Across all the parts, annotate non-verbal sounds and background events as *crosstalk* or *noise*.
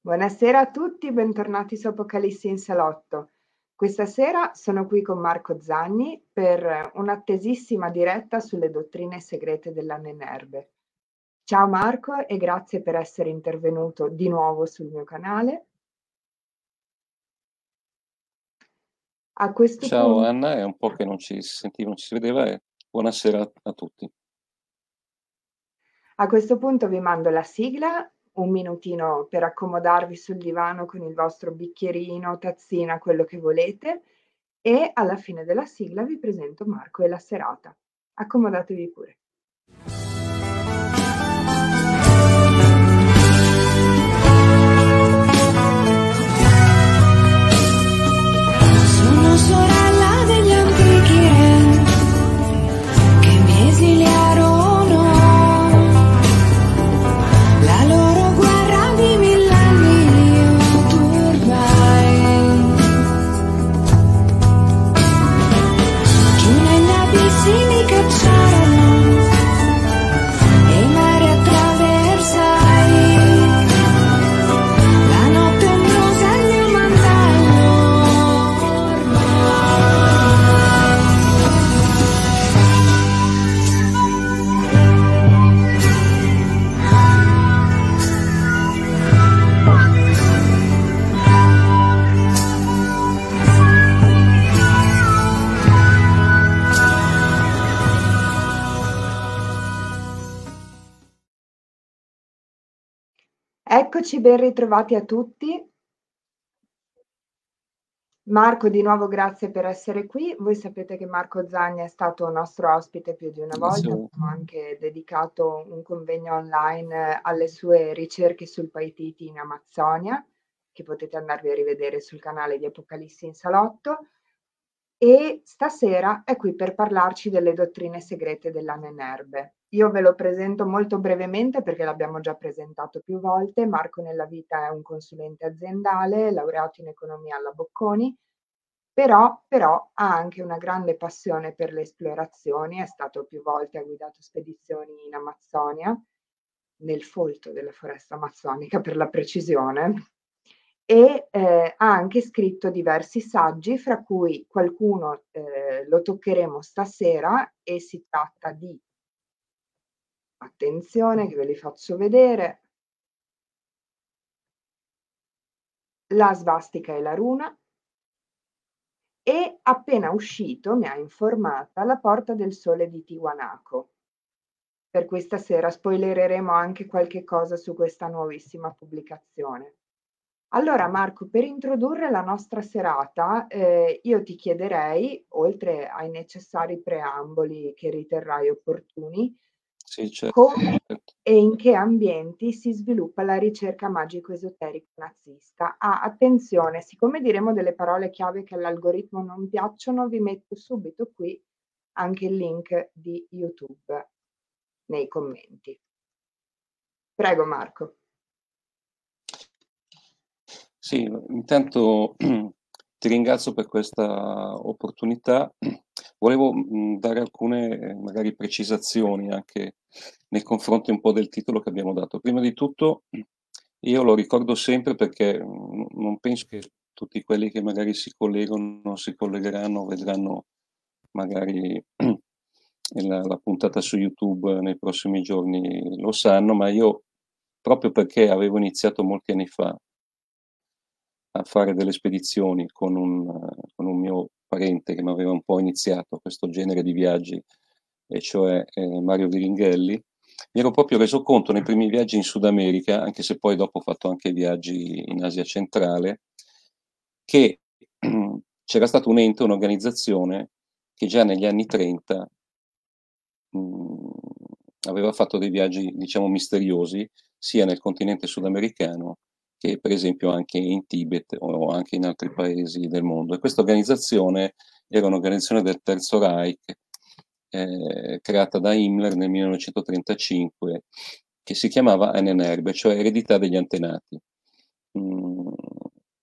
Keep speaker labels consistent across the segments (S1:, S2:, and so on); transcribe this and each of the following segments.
S1: Buonasera a tutti, bentornati su Apocalissi in Salotto. Questa sera sono qui con Marco Zanni per un'attesissima diretta sulle dottrine segrete della Nenerbe. Ciao Marco e grazie per essere intervenuto di nuovo sul mio canale.
S2: A questo Ciao punto... Anna, è un po' che non ci sentiva, non ci si vedeva e buonasera a tutti.
S1: A questo punto vi mando la sigla un minutino per accomodarvi sul divano con il vostro bicchierino, tazzina, quello che volete e alla fine della sigla vi presento Marco e la serata. Accomodatevi pure. Eccoci, ben ritrovati a tutti. Marco, di nuovo grazie per essere qui. Voi sapete che Marco Zagni è stato nostro ospite più di una volta, abbiamo anche dedicato un convegno online alle sue ricerche sul Paititi in Amazzonia, che potete andarvi a rivedere sul canale di Apocalissi in Salotto. E stasera è qui per parlarci delle dottrine segrete dell'Anenerbe. Io ve lo presento molto brevemente perché l'abbiamo già presentato più volte. Marco Nella Vita è un consulente aziendale, laureato in economia alla Bocconi, però, però ha anche una grande passione per le esplorazioni, è stato più volte, ha guidato spedizioni in Amazzonia, nel folto della foresta amazzonica per la precisione, e eh, ha anche scritto diversi saggi, fra cui qualcuno eh, lo toccheremo stasera e si tratta di Attenzione che ve li faccio vedere. La svastica e la runa. E appena uscito mi ha informata la porta del sole di Tiwanaku. Per questa sera spoilereremo anche qualche cosa su questa nuovissima pubblicazione. Allora Marco, per introdurre la nostra serata, eh, io ti chiederei, oltre ai necessari preamboli che riterrai opportuni,
S2: sì, certo.
S1: Come e in che ambienti si sviluppa la ricerca magico-esoterica nazista? Ah, attenzione, siccome diremo delle parole chiave che all'algoritmo non piacciono, vi metto subito qui anche il link di YouTube nei commenti. Prego Marco.
S2: Sì, intanto *clears throat* ti ringrazio per questa opportunità Volevo, mhmm, dare alcune magari precisazioni anche nei confronti un po' del titolo che abbiamo dato. Prima di tutto, io lo ricordo sempre perché, mhmm, non penso che tutti quelli che magari si collegano, si collegheranno, vedranno magari *clears throat* la la puntata su YouTube nei prossimi giorni lo sanno, ma io proprio perché avevo iniziato molti anni fa a fare delle spedizioni con un con un mio parente che mi aveva un po' iniziato questo genere di viaggi, e cioè eh, Mario Viringhelli, mi ero proprio reso conto nei primi viaggi in Sud America, anche se poi dopo ho fatto anche viaggi in Asia centrale, che *clears throat* c'era stato un ente, un'organizzazione che già negli anni 30 mh, mm, aveva fatto dei viaggi, diciamo, misteriosi, sia nel continente sudamericano che per esempio anche in Tibet o anche in altri paesi del mondo. E questa organizzazione era un'organizzazione del Terzo Reich eh, creata da Himmler nel 1935 che si chiamava Enenerbe, cioè eredità degli antenati. Mm,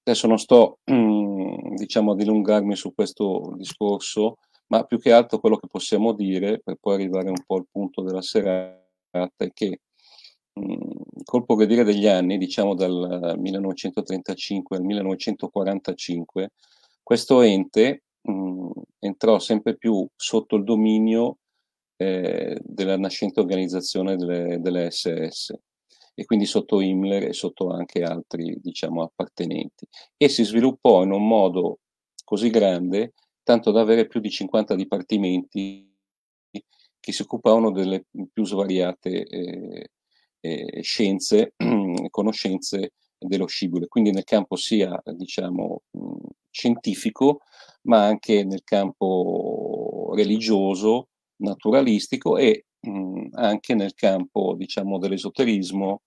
S2: adesso non sto mm, *clears throat* diciamo a dilungarmi su questo discorso, ma più che altro quello che possiamo dire per poi arrivare un po' al punto della serata è che col progredire degli anni, diciamo dal 1935 al 1945, questo ente mh, entrò sempre più sotto il dominio eh, della nascente organizzazione delle, delle, SS e quindi sotto Himmler e sotto anche altri diciamo, appartenenti. E si sviluppò in un modo così grande tanto da avere più di 50 dipartimenti che si occupavano delle più svariate eh, eh, scienze, *clears throat* conoscenze dello scibile, quindi nel campo sia diciamo scientifico, ma anche nel campo religioso, naturalistico e mh, anche nel campo diciamo dell'esoterismo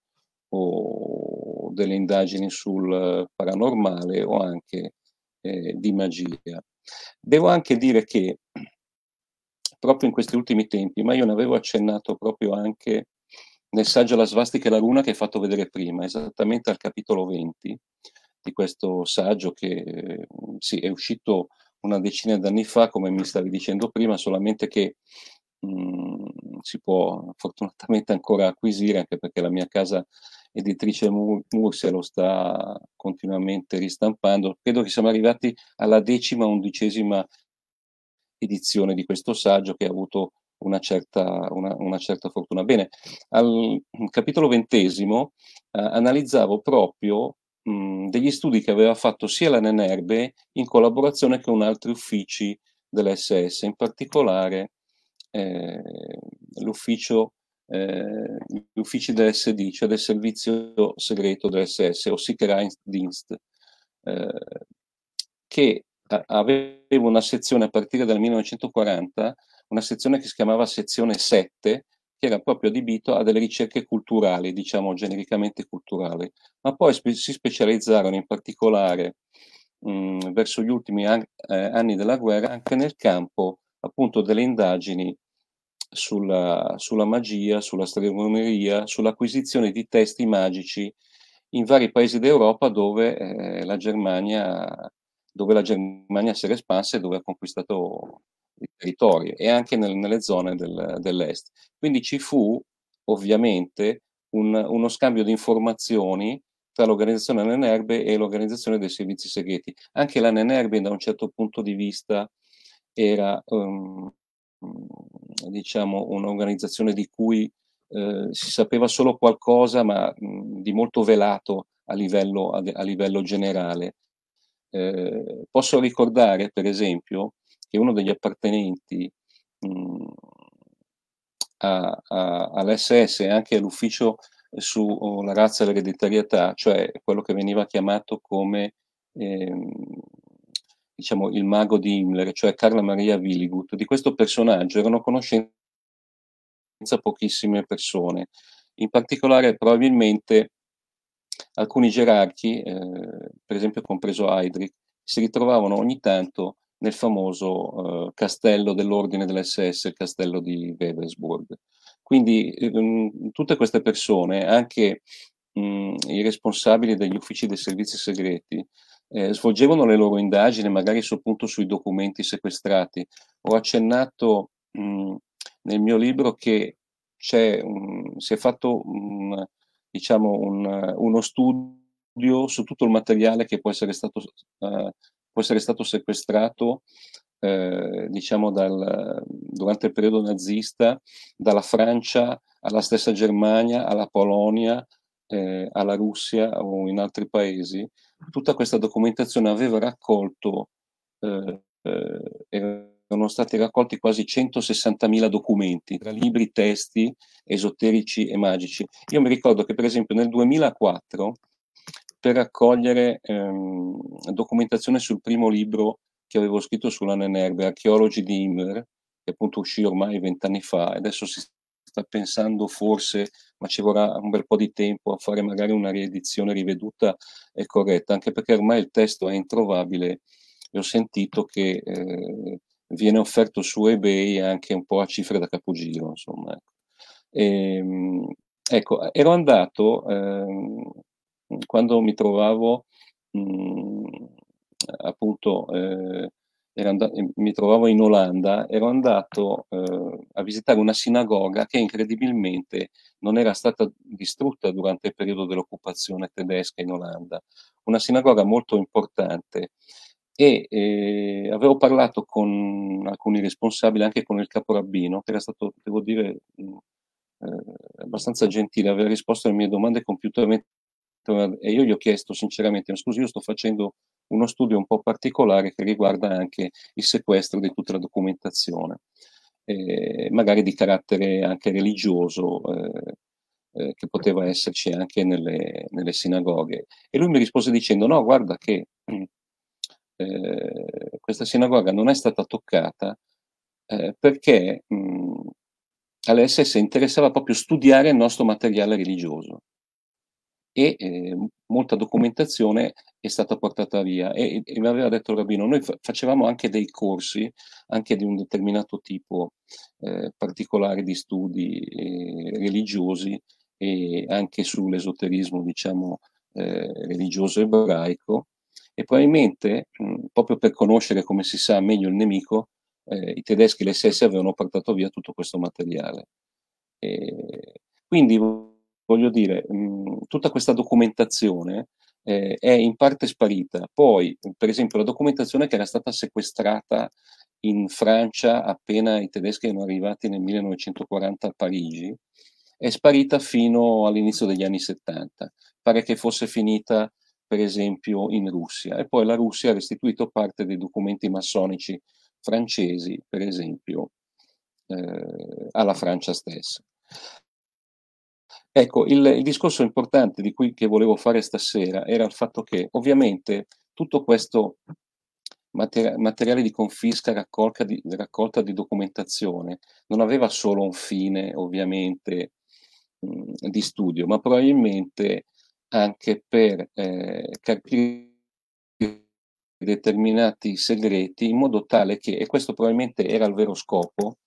S2: o delle indagini sul paranormale o anche eh, di magia. Devo anche dire che *clears throat* proprio in questi ultimi tempi, ma io ne avevo accennato proprio anche nel saggio La svastica e la luna che hai fatto vedere prima, esattamente al capitolo 20 di questo saggio che sì, è uscito una decina d'anni fa, come mi stavi dicendo prima, solamente che mh, mm, si può fortunatamente ancora acquisire, anche perché la mia casa editrice Mursia lo sta continuamente ristampando. Credo che siamo arrivati alla decima, undicesima edizione di questo saggio che ha avuto una certa, una, una certa fortuna. Bene, al capitolo ventesimo eh, analizzavo proprio mh, degli studi che aveva fatto sia la Nenerbe in collaborazione con altri uffici dell'SS, in particolare eh, l'ufficio eh, gli uffici dell'SD, cioè del servizio segreto dell'SS o Sicherheitsdienst, eh, che aveva una sezione a partire dal 1940 una sezione che si chiamava sezione 7, che era proprio adibito a delle ricerche culturali, diciamo genericamente culturali, ma poi spe- si specializzarono in particolare mh, verso gli ultimi an- eh, anni della guerra anche nel campo appunto delle indagini sulla, sulla magia, sulla stregoneria, sull'acquisizione di testi magici in vari paesi d'Europa dove, eh, la, Germania, dove la Germania si era espansa e dove ha conquistato i territori e anche nel, nelle zone del, dell'est. Quindi ci fu ovviamente un, uno scambio di informazioni tra l'organizzazione Nenerbe e l'organizzazione dei servizi segreti. Anche la Nenerbe da un certo punto di vista era um, diciamo un'organizzazione di cui eh, si sapeva solo qualcosa ma mh, di molto velato a livello, a, a livello generale. Eh, posso ricordare per esempio che uno degli appartenenti mh, all'SS e anche all'ufficio sulla razza e l'ereditarietà, cioè quello che veniva chiamato come ehm, diciamo, il mago di Himmler, cioè Carla Maria Willigut. Di questo personaggio erano conoscenza pochissime persone, in particolare probabilmente alcuni gerarchi, eh, per esempio compreso Heydrich, si ritrovavano ogni tanto nel famoso uh, castello dell'ordine dell'SS, il castello di Webelsburg. Quindi um, tutte queste persone, anche um, i responsabili degli uffici dei servizi segreti, eh, svolgevano le loro indagini magari appunto sui documenti sequestrati. Ho accennato mh, nel mio libro che un, si è fatto un, diciamo un, uno studio su tutto il materiale che può essere stato uh, può essere stato sequestrato eh, diciamo dal, durante il periodo nazista dalla Francia alla stessa Germania, alla Polonia, eh, alla Russia o in altri paesi. Tutta questa documentazione aveva raccolto, eh, erano stati raccolti quasi 160.000 documenti, tra libri, testi esoterici e magici. Io mi ricordo che per esempio nel 2004 per raccogliere ehm, documentazione sul primo libro che avevo scritto sulla Nenerbe, Archeologi di Himmler, che appunto uscì ormai vent'anni fa, adesso si sta pensando forse, ma ci vorrà un bel po' di tempo a fare magari una riedizione riveduta e corretta, anche perché ormai il testo è introvabile e ho sentito che eh, viene offerto su eBay anche un po' a cifre da capogiro, insomma. Ecco, e, ehm, ecco ero andato eh, quando mi trovavo mh, appunto eh, and- mi trovavo in Olanda, ero andato eh, a visitare una sinagoga che incredibilmente non era stata distrutta durante il periodo dell'occupazione tedesca in Olanda. Una sinagoga molto importante e eh, avevo parlato con alcuni responsabili, anche con il caporabbino, che era stato, devo dire, mh, eh, abbastanza gentile, aveva risposto alle mie domande compiutamente e io gli ho chiesto sinceramente, scusi, io sto facendo uno studio un po' particolare che riguarda anche il sequestro di tutta la documentazione, eh, magari di carattere anche religioso, eh, eh, che poteva esserci anche nelle, nelle, sinagoghe. E lui mi rispose dicendo, no, guarda che *clears throat* eh, questa sinagoga non è stata toccata eh, perché mh, all'SS interessava proprio studiare il nostro materiale religioso. E eh, molta documentazione è stata portata via e, e mi aveva detto il rabbino, noi fa- facevamo anche dei corsi, anche di un determinato tipo eh, particolare di studi eh, religiosi e anche sull'esoterismo, diciamo, eh, religioso ebraico e probabilmente, mh, proprio per conoscere, come si sa, meglio il nemico, eh, i tedeschi e le SS avevano portato via tutto questo materiale. E quindi voglio dire, mh, tutta questa documentazione eh, è in parte sparita. Poi, per esempio, la documentazione che era stata sequestrata in Francia appena i tedeschi erano arrivati nel 1940 a Parigi, è sparita fino all'inizio degli anni 70. Pare che fosse finita, per esempio, in Russia. E poi la Russia ha restituito parte dei documenti massonici francesi, per esempio, eh, alla Francia stessa. Ecco, il, il discorso importante di cui volevo fare stasera era il fatto che ovviamente tutto questo materi- materiale di confisca, raccolta di, raccolta di documentazione, non aveva solo un fine ovviamente mh, di studio, ma probabilmente anche per eh, capire determinati segreti in modo tale che, e questo probabilmente era il vero scopo,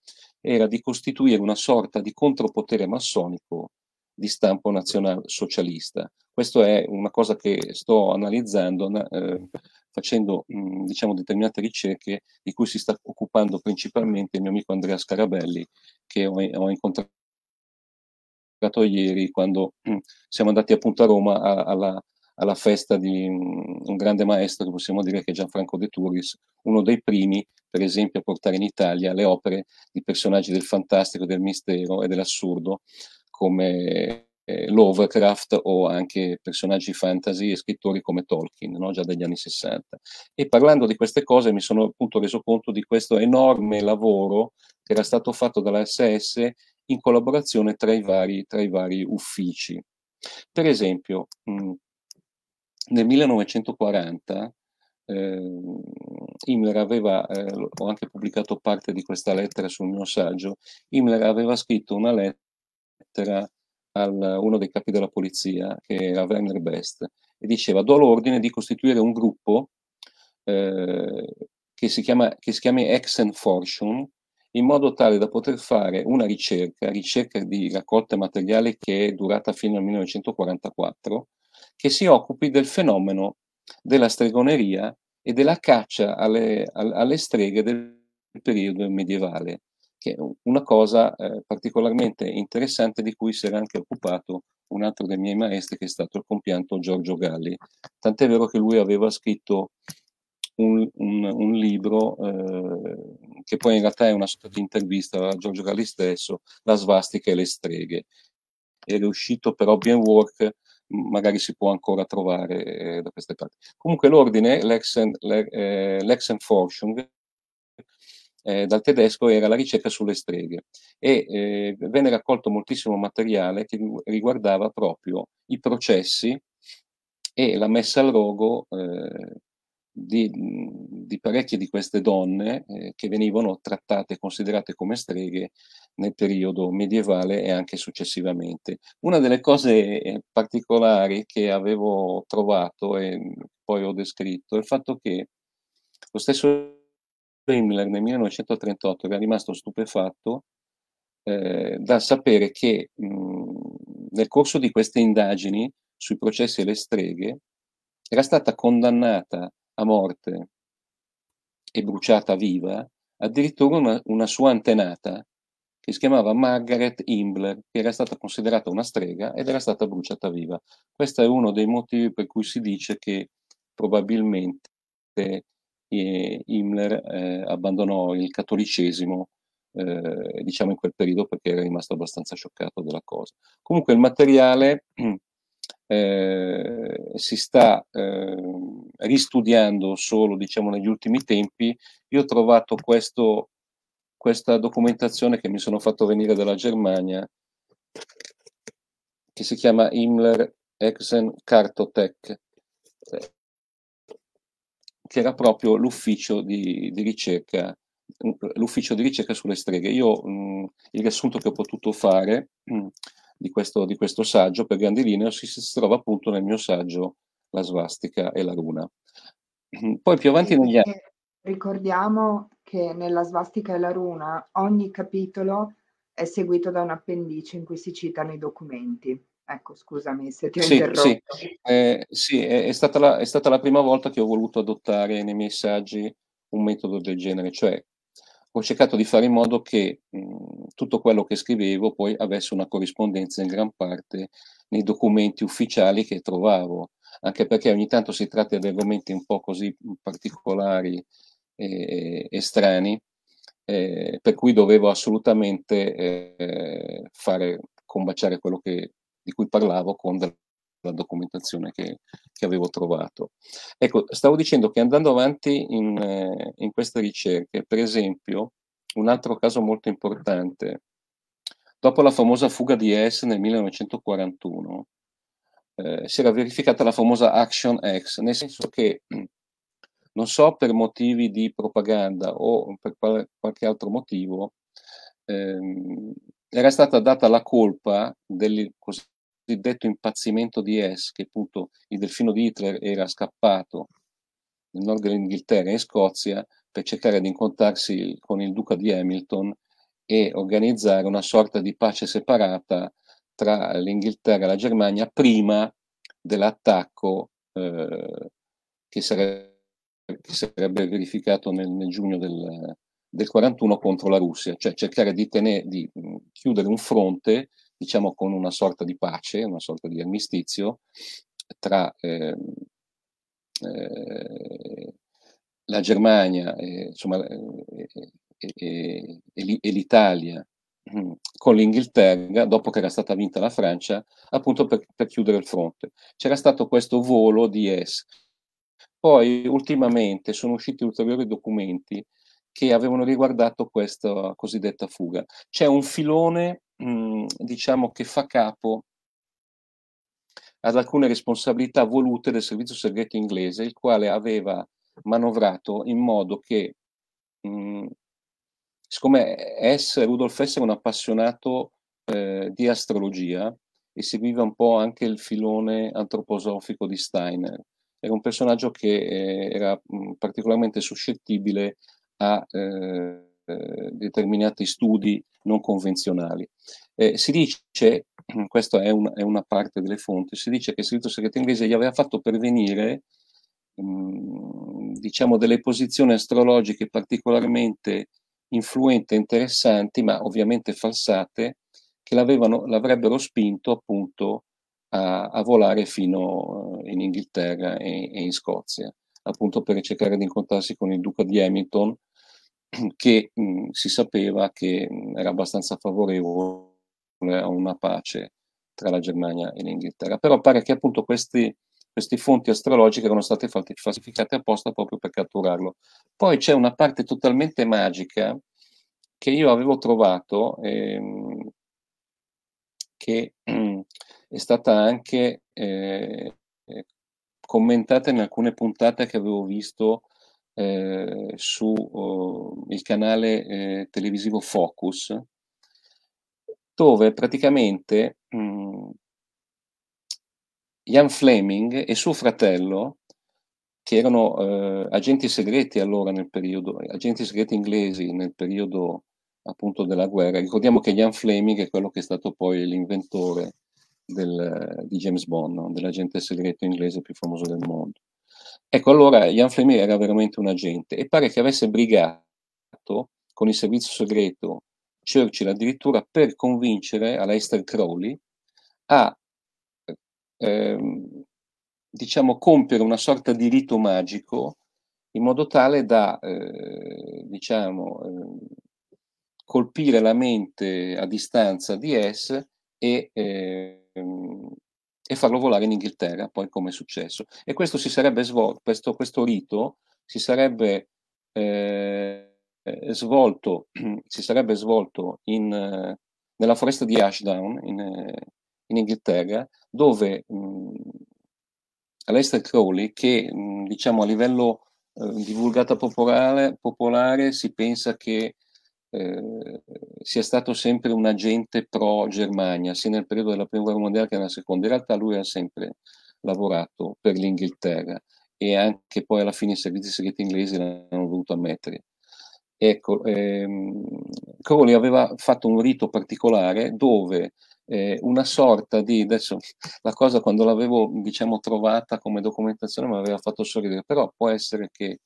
S2: era di costituire una sorta di contropotere massonico di stampo nazionalsocialista. Questa è una cosa che sto analizzando eh, facendo mh, diciamo, determinate ricerche di cui si sta occupando principalmente il mio amico Andrea Scarabelli, che ho, ho incontrato ieri quando mh, siamo andati appunto a Roma alla, alla, festa di mh, un grande maestro, possiamo dire che è Gianfranco De Turis, uno dei primi, per esempio, a portare in Italia le opere di personaggi del fantastico, del mistero e dell'assurdo come eh, Lovecraft o anche personaggi fantasy e scrittori come Tolkien, no? già dagli anni 60. E parlando di queste cose mi sono appunto reso conto di questo enorme lavoro che era stato fatto dalla SS in collaborazione tra i vari, tra i vari uffici. Per esempio, nel 1940 eh, Himmler aveva, eh, ho anche pubblicato parte di questa lettera sul mio saggio, Himmler aveva scritto una lettera a uno dei capi della polizia, che era Werner Best, e diceva do l'ordine di costituire un gruppo eh, che, si chiama, che si chiami Exenforschung, in modo tale da poter fare una ricerca, ricerca di raccolta materiale che è durata fino al 1944, che si occupi del fenomeno della stregoneria e della caccia alle, alle streghe del periodo medievale che è una cosa eh, particolarmente interessante di cui si era anche occupato un altro dei miei maestri che è stato il compianto Giorgio Galli. Tant'è vero che lui aveva scritto un, un, un libro eh, che poi in realtà è una sorta di intervista a Giorgio Galli stesso, La svastica e le streghe. Era uscito per Hobby Work, magari si può ancora trovare eh, da queste parti. Comunque l'ordine, l'exen, eh, l'exenforschung, eh, dal tedesco era la ricerca sulle streghe e eh, venne raccolto moltissimo materiale che riguardava proprio i processi e la messa al rogo eh, di, di, parecchie di queste donne eh, che venivano trattate considerate come streghe nel periodo medievale e anche successivamente. Una delle cose eh, particolari che avevo trovato e poi ho descritto è il fatto che lo stesso Himmler nel 1938 era rimasto stupefatto eh, dal sapere che mh, nel corso di queste indagini sui processi alle streghe era stata condannata a morte e bruciata viva, addirittura una, una sua antenata che si chiamava Margaret Imbler, che era stata considerata una strega ed era stata bruciata viva. Questo è uno dei motivi per cui si dice che probabilmente eh, Himmler eh, abbandonò il cattolicesimo eh, diciamo in quel periodo perché era rimasto abbastanza scioccato della cosa. Comunque il materiale *clears throat* eh, si sta eh, ristudiando solo diciamo negli ultimi tempi. Io ho trovato questo, questa documentazione che mi sono fatto venire dalla Germania che si chiama Himmler Exen Kartotek che era proprio l'ufficio di, di ricerca l'ufficio di ricerca sulle streghe. Io mh, il riassunto che ho potuto fare mh, di, questo, di, questo, saggio per grandi linee si, si, trova appunto nel mio saggio La svastica e la runa. Poi più avanti negli anni...
S1: Ricordiamo che nella svastica e la runa ogni capitolo è seguito da un appendice in cui si citano i documenti. Ecco, scusami se ti ho sì, interrotto.
S2: Sì, eh, sì è, è, stata la, è, stata la, prima volta che ho voluto adottare nei miei saggi un metodo del genere, cioè ho cercato di fare in modo che mh, tutto quello che scrivevo poi avesse una corrispondenza in gran parte nei documenti ufficiali che trovavo, anche perché ogni tanto si tratta di argomenti un po' così particolari e, e strani, eh, per cui dovevo assolutamente eh, fare combaciare quello che, di cui parlavo con la documentazione che, che, avevo trovato. Ecco, stavo dicendo che andando avanti in, eh, in queste ricerche, per esempio, un altro caso molto importante, dopo la famosa fuga di S nel 1941, eh, si era verificata la famosa Action X, nel senso che non so per motivi di propaganda o per qual- qualche altro motivo, ehm, era stata data la colpa del, cosiddetto impazzimento di Hess, che appunto il delfino di Hitler era scappato nel nord dell'Inghilterra e in Scozia per cercare di incontrarsi con il duca di Hamilton e organizzare una sorta di pace separata tra l'Inghilterra e la Germania prima dell'attacco eh, che, sarebbe, che, sarebbe, verificato nel, nel giugno del, del 41 contro la Russia, cioè cercare di, tenere, di chiudere un fronte diciamo con una sorta di pace, una sorta di armistizio tra eh, eh, la Germania eh, insomma, e, l'Italia mm, con l'Inghilterra, dopo che era stata vinta la Francia, appunto per, per chiudere il fronte. C'era stato questo volo di S. Poi ultimamente sono usciti ulteriori documenti che avevano riguardato questa cosiddetta fuga. C'è un filone diciamo che fa capo ad alcune responsabilità volute del servizio segreto inglese, il quale aveva manovrato in modo che, mh, siccome S, Rudolf S era un appassionato eh, di astrologia e seguiva un po' anche il filone antroposofico di Steiner, era un personaggio che eh, era mh, particolarmente suscettibile a eh, eh, determinati studi non convenzionali. Eh, si dice, *clears throat* questa è, un, è, una parte delle fonti, si dice che il servizio segreto inglese gli aveva fatto pervenire mm, diciamo delle posizioni astrologiche particolarmente influenti e interessanti, ma ovviamente falsate, che l'avrebbero spinto appunto a, a volare fino eh, in Inghilterra e, e, in Scozia, appunto per cercare di incontrarsi con il duca di Hamilton, *clears throat* che mh, mhmm, si sapeva che mh, mhmm, era abbastanza favorevole a una pace tra la Germania e l'Inghilterra. Però pare che appunto questi, queste fonti astrologiche erano state falsificate apposta proprio per catturarlo. Poi c'è una parte totalmente magica che io avevo trovato, ehm, che mh, *clears throat* è stata anche eh, commentata in alcune puntate che avevo visto eh, su oh, il canale eh, televisivo Focus, dove praticamente mh, mm, Ian Fleming e suo fratello, che erano eh, agenti segreti allora nel periodo, agenti segreti inglesi nel periodo appunto della guerra. Ricordiamo che Ian Fleming è quello che è stato poi l'inventore del, di James Bond, no? dell'agente segreto inglese più famoso del mondo. Ecco, allora Ian Fleming era veramente un agente e pare che avesse brigato con il servizio segreto Churchill addirittura per convincere Aleister Crowley a ehm, diciamo compiere una sorta di rito magico in modo tale da eh, diciamo eh, colpire la mente a distanza di S e, eh, e farlo volare in Inghilterra, poi come è successo. E questo si sarebbe svolto, questo, questo rito si sarebbe eh, svolto, *clears throat* si sarebbe svolto in, nella foresta di Ashdown in, in Inghilterra, dove mh, Aleister Crowley, che mh, diciamo a livello eh, divulgata popolare, popolare, si pensa che eh, sia stato sempre un agente pro Germania, sia nel periodo della prima guerra mondiale che nella seconda. In realtà lui ha sempre lavorato per l'Inghilterra e anche poi alla fine i servizi segreti inglesi l'hanno dovuto ammettere. Ecco, ehm, Crowley aveva fatto un rito particolare dove eh, una sorta di, adesso *laughs* la cosa quando l'avevo diciamo trovata come documentazione mi aveva fatto sorridere, però può essere che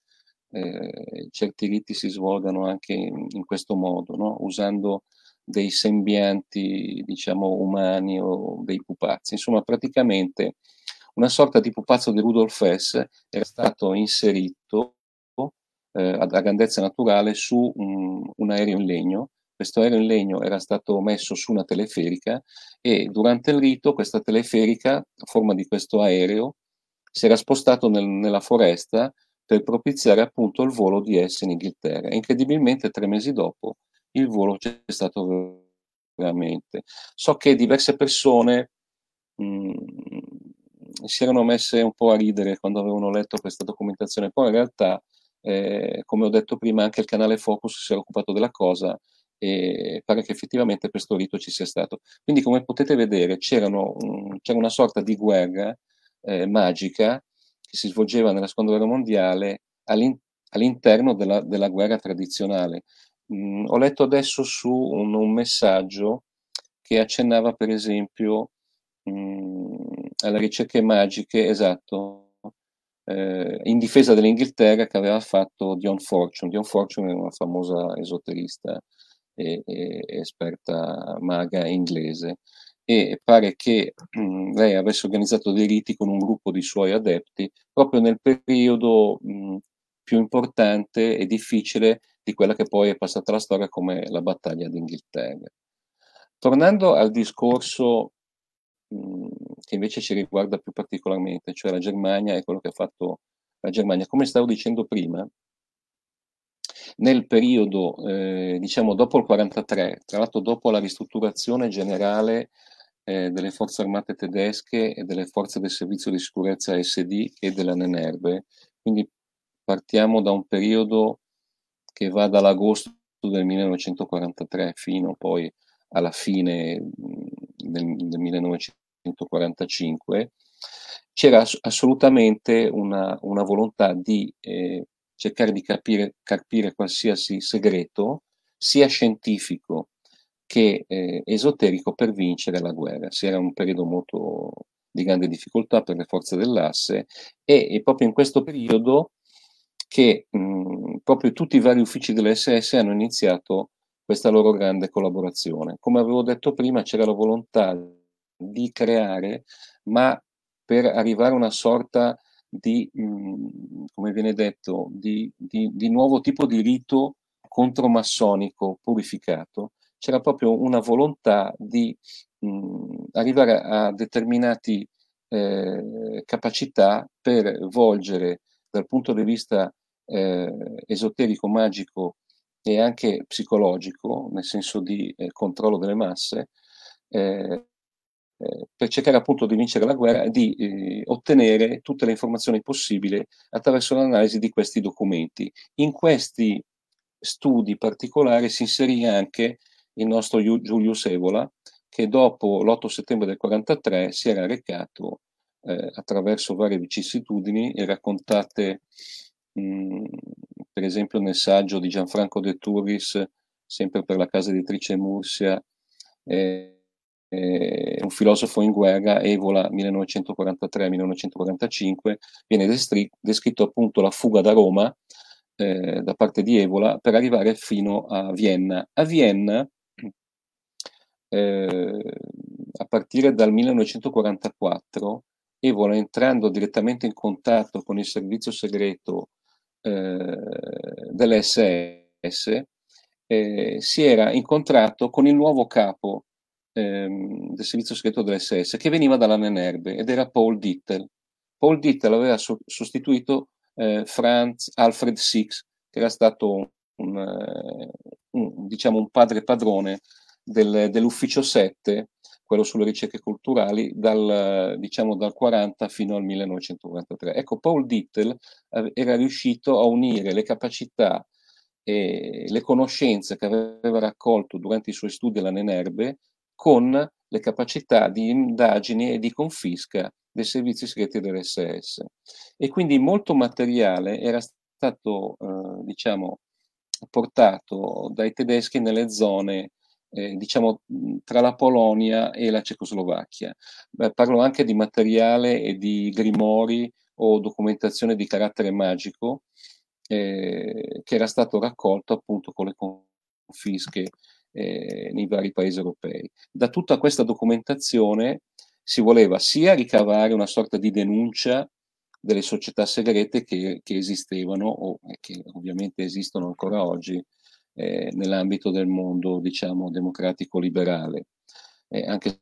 S2: eh, certi riti si svolgano anche in, in questo modo, no? usando dei sembianti diciamo umani o dei pupazzi. Insomma, praticamente una sorta di pupazzo di Rudolf Hess era stato inserito eh, a grandezza naturale su un, un aereo in legno. Questo aereo in legno era stato messo su una teleferica e durante il rito questa teleferica, a forma di questo aereo, si era spostato nel, nella foresta per propiziare appunto il volo di S in Inghilterra. Incredibilmente tre mesi dopo il volo c'è stato veramente. So che diverse persone mh, mm, si erano messe un po' a ridere quando avevano letto questa documentazione, poi in realtà eh, come ho detto prima, anche il canale Focus si è occupato della cosa e pare che effettivamente questo rito ci sia stato. Quindi, come potete vedere, c'era una sorta di guerra eh, magica che si svolgeva nella seconda guerra mondiale all'in- all'interno della, della, guerra tradizionale. Mm, ho letto adesso su un, un, messaggio che accennava, per esempio, mm, alle ricerche magiche, esatto, eh, in difesa dell'Inghilterra che aveva fatto Dion Fortune. Dion Fortune è una famosa esoterista e, e esperta maga inglese e pare che mh, mm, lei avesse organizzato dei riti con un gruppo di suoi adepti proprio nel periodo mh, più importante e difficile di quella che poi è passata la storia come la battaglia d'Inghilterra. Tornando al discorso mh, che invece ci riguarda più particolarmente, cioè la Germania e quello che ha fatto la Germania. Come stavo dicendo prima, nel periodo, eh, diciamo, dopo il 43, tra l'altro dopo la ristrutturazione generale eh, delle forze armate tedesche e delle forze del servizio di sicurezza SD e della Nenerbe, quindi partiamo da un periodo che va dall'agosto del 1943 fino poi alla fine del, del 1945, c'era assolutamente una, una volontà di eh, cercare di capire, capire qualsiasi segreto, sia scientifico che eh, esoterico, per vincere la guerra. Si era un periodo molto di grande difficoltà per le forze dell'asse e, e proprio in questo periodo che mh, proprio tutti i vari uffici dell'SS hanno iniziato questa loro grande collaborazione. Come avevo detto prima, c'era la volontà di creare, ma per arrivare a una sorta di, mh, mm, come viene detto, di, di, di nuovo tipo di rito contromassonico purificato, c'era proprio una volontà di mh, arrivare a, a determinate eh, capacità per volgere dal punto di vista eh, esoterico, magico e anche psicologico, nel senso di eh, controllo delle masse, eh, eh, per cercare appunto di vincere la guerra e di eh, ottenere tutte le informazioni possibili attraverso l'analisi di questi documenti. In questi studi particolari si inserì anche il nostro Giulius Evola, che dopo l'8 settembre del 1943 si era recato eh, attraverso varie vicissitudini e raccontate mh, per esempio nel saggio di Gianfranco De Turris, sempre per la casa editrice Mursia, eh, eh, un filosofo in guerra, Evola 1943-1945, viene destri- descritto appunto la fuga da Roma eh, da parte di Evola per arrivare fino a Vienna. A Vienna, eh, a partire dal 1944, Evola entrando direttamente in contatto con il servizio segreto eh, dell'SS, eh, si era incontrato con il nuovo capo ehm, del servizio segreto dell'SS che veniva dalla Nenerbe ed era Paul Dittel. Paul Dittel aveva so- sostituito eh, Franz Alfred Six, che era stato un, eh, un, diciamo un padre padrone del, dell'ufficio 7, quello sulle ricerche culturali, dal, diciamo, dal 40 fino al 1943. Ecco, Paul Dittel era riuscito a unire le capacità e le conoscenze che aveva raccolto durante i suoi studi alla Nenerbe con le capacità di indagine e di confisca dei servizi segreti dell'SS. E quindi molto materiale era stato, eh, diciamo, portato dai tedeschi nelle zone eh, diciamo tra la Polonia e la Cecoslovacchia. Beh, parlo anche di materiale e di grimori o documentazione di carattere magico eh, che era stato raccolto appunto con le confische eh, nei vari paesi europei. Da tutta questa documentazione si voleva sia ricavare una sorta di denuncia delle società segrete che, che esistevano o che ovviamente esistono ancora oggi eh, nell'ambito del mondo, diciamo, democratico-liberale, eh, anche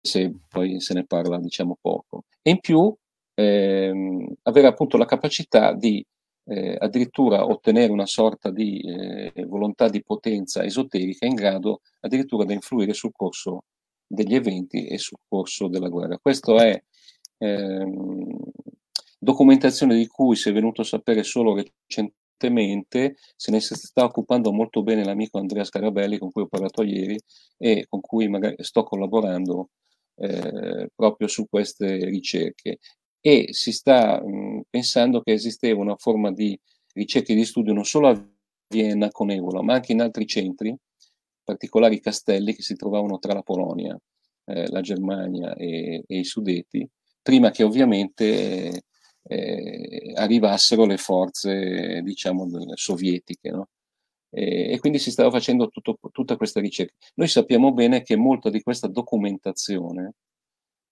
S2: se poi se ne parla, diciamo, poco. E in più ehm, avere appunto la capacità di eh, addirittura ottenere una sorta di eh, volontà di potenza esoterica in grado addirittura di influire sul corso degli eventi e sul corso della guerra. Questa è ehm, documentazione di cui si è venuto a sapere solo recentemente, se ne sta occupando molto bene l'amico Andrea Scarabelli con cui ho parlato ieri e con cui magari sto collaborando eh, proprio su queste ricerche. E si sta mh, pensando che esisteva una forma di ricerca e di studio non solo a Vienna con Evola, ma anche in altri centri, particolari castelli che si trovavano tra la Polonia, eh, la Germania e, e, i Sudeti, prima che ovviamente eh, arrivassero le forze, diciamo, sovietiche. No? E, e, quindi si stava facendo tutto, tutta questa ricerca. Noi sappiamo bene che molta di questa documentazione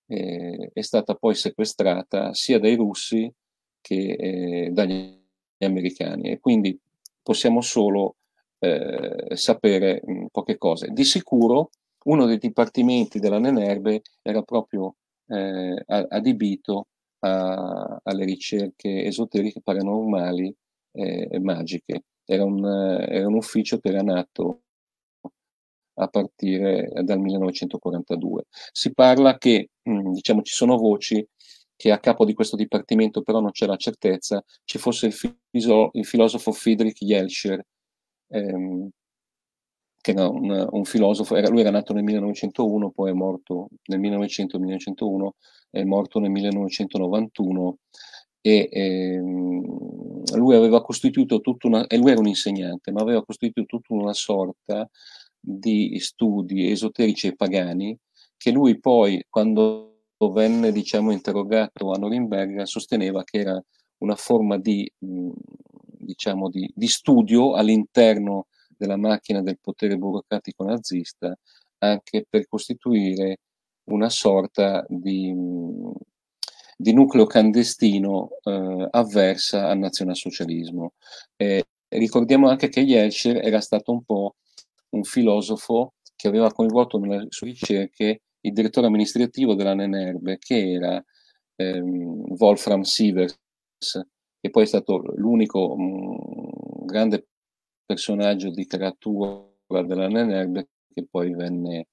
S2: eh, è stata poi sequestrata sia dai russi che eh, dagli americani e quindi possiamo solo eh, sapere mh, poche cose. Di sicuro uno dei dipartimenti della Nenerbe era proprio eh, adibito a, alle ricerche esoteriche paranormali e eh, magiche. Era un, era un ufficio che era nato a partire dal 1942. Si parla che, mm, diciamo, ci sono voci che a capo di questo dipartimento però non c'è la certezza, ci fosse il, fiso, il filosofo Friedrich Jelscher, ehm, che era un, un filosofo, era, lui era nato nel 1901, poi è morto nel 1900-1901, è morto nel 1991 e ehm, lui aveva costituito tutta una, e lui era un insegnante, ma aveva costituito tutta una sorta di studi esoterici e pagani che lui poi, quando venne diciamo, interrogato a Norimberga, sosteneva che era una forma di, diciamo, di, di studio all'interno della macchina del potere burocratico nazista anche per costituire una sorta di, di nucleo clandestino eh, avversa al nazionalsocialismo. Eh, ricordiamo anche che Yelcher era stato un po' un filosofo che aveva coinvolto nelle sue ricerche il direttore amministrativo della Nenerbe, che era ehm, Wolfram Sievers, che poi è stato l'unico mh, mm, grande personaggio di creatura della Nenerbe che poi venne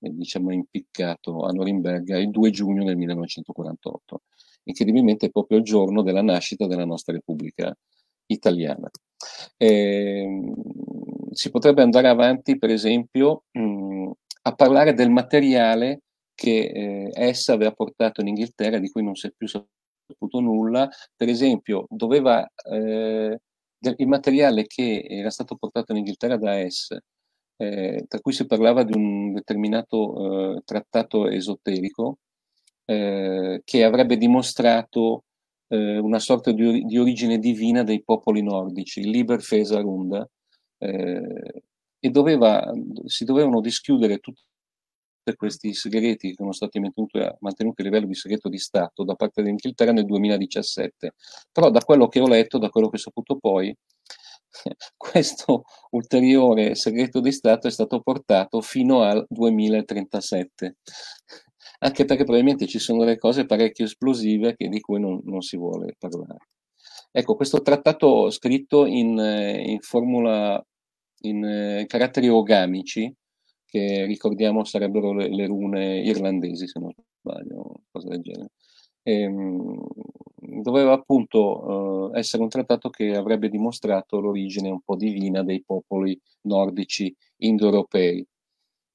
S2: eh, diciamo, impiccato a Norimberga il 2 giugno del 1948, incredibilmente proprio il giorno della nascita della nostra Repubblica Italiana. Eh, si potrebbe andare avanti, per esempio, mh, a parlare del materiale che eh, essa aveva portato in Inghilterra, di cui non si è più saputo nulla. Per esempio, doveva, eh, il materiale che era stato portato in Inghilterra da essa eh, tra cui si parlava di un determinato eh, trattato esoterico eh, che avrebbe dimostrato eh, una sorta di, di, origine divina dei popoli nordici, il Liber Fesa Runda, eh, e doveva, si dovevano dischiudere tutti questi segreti che sono stati mantenuti a, mantenuti a livello di segreto di Stato da parte dell'Inghilterra nel 2017. Però da quello che ho letto, da quello che ho saputo poi, *laughs* questo ulteriore segreto di Stato è stato portato fino al 2037 anche perché probabilmente ci sono delle cose parecchio esplosive che, di cui non, non, si vuole parlare. Ecco, questo trattato scritto in, in formula, in eh, caratteri ogamici, che ricordiamo sarebbero le, le, rune irlandesi, se non sbaglio, cosa del genere. E, ehm, doveva appunto uh, essere un trattato che avrebbe dimostrato l'origine un po' divina dei popoli nordici indoeuropei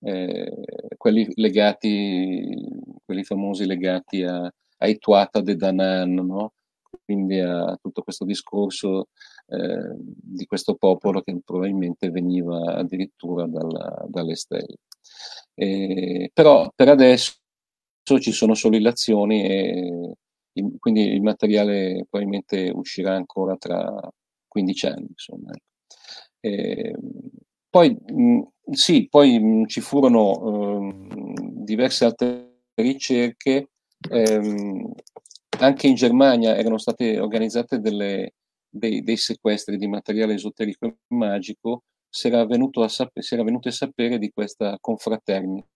S2: eh, quelli legati, quelli famosi legati a, ai Tuata de Danann, no? quindi a tutto questo discorso eh, di questo popolo che probabilmente veniva addirittura dalla, dalle stelle. Eh, però per adesso ci sono solo illazioni e il, quindi il materiale probabilmente uscirà ancora tra 15 anni. Insomma. Eh, poi mh, sì, poi mh, ci furono eh, diverse altre ricerche, ehm, anche in Germania erano state organizzate delle, dei, dei, sequestri di materiale esoterico e magico, si era, venuto a, sap- si era venuto a sapere di questa confraternita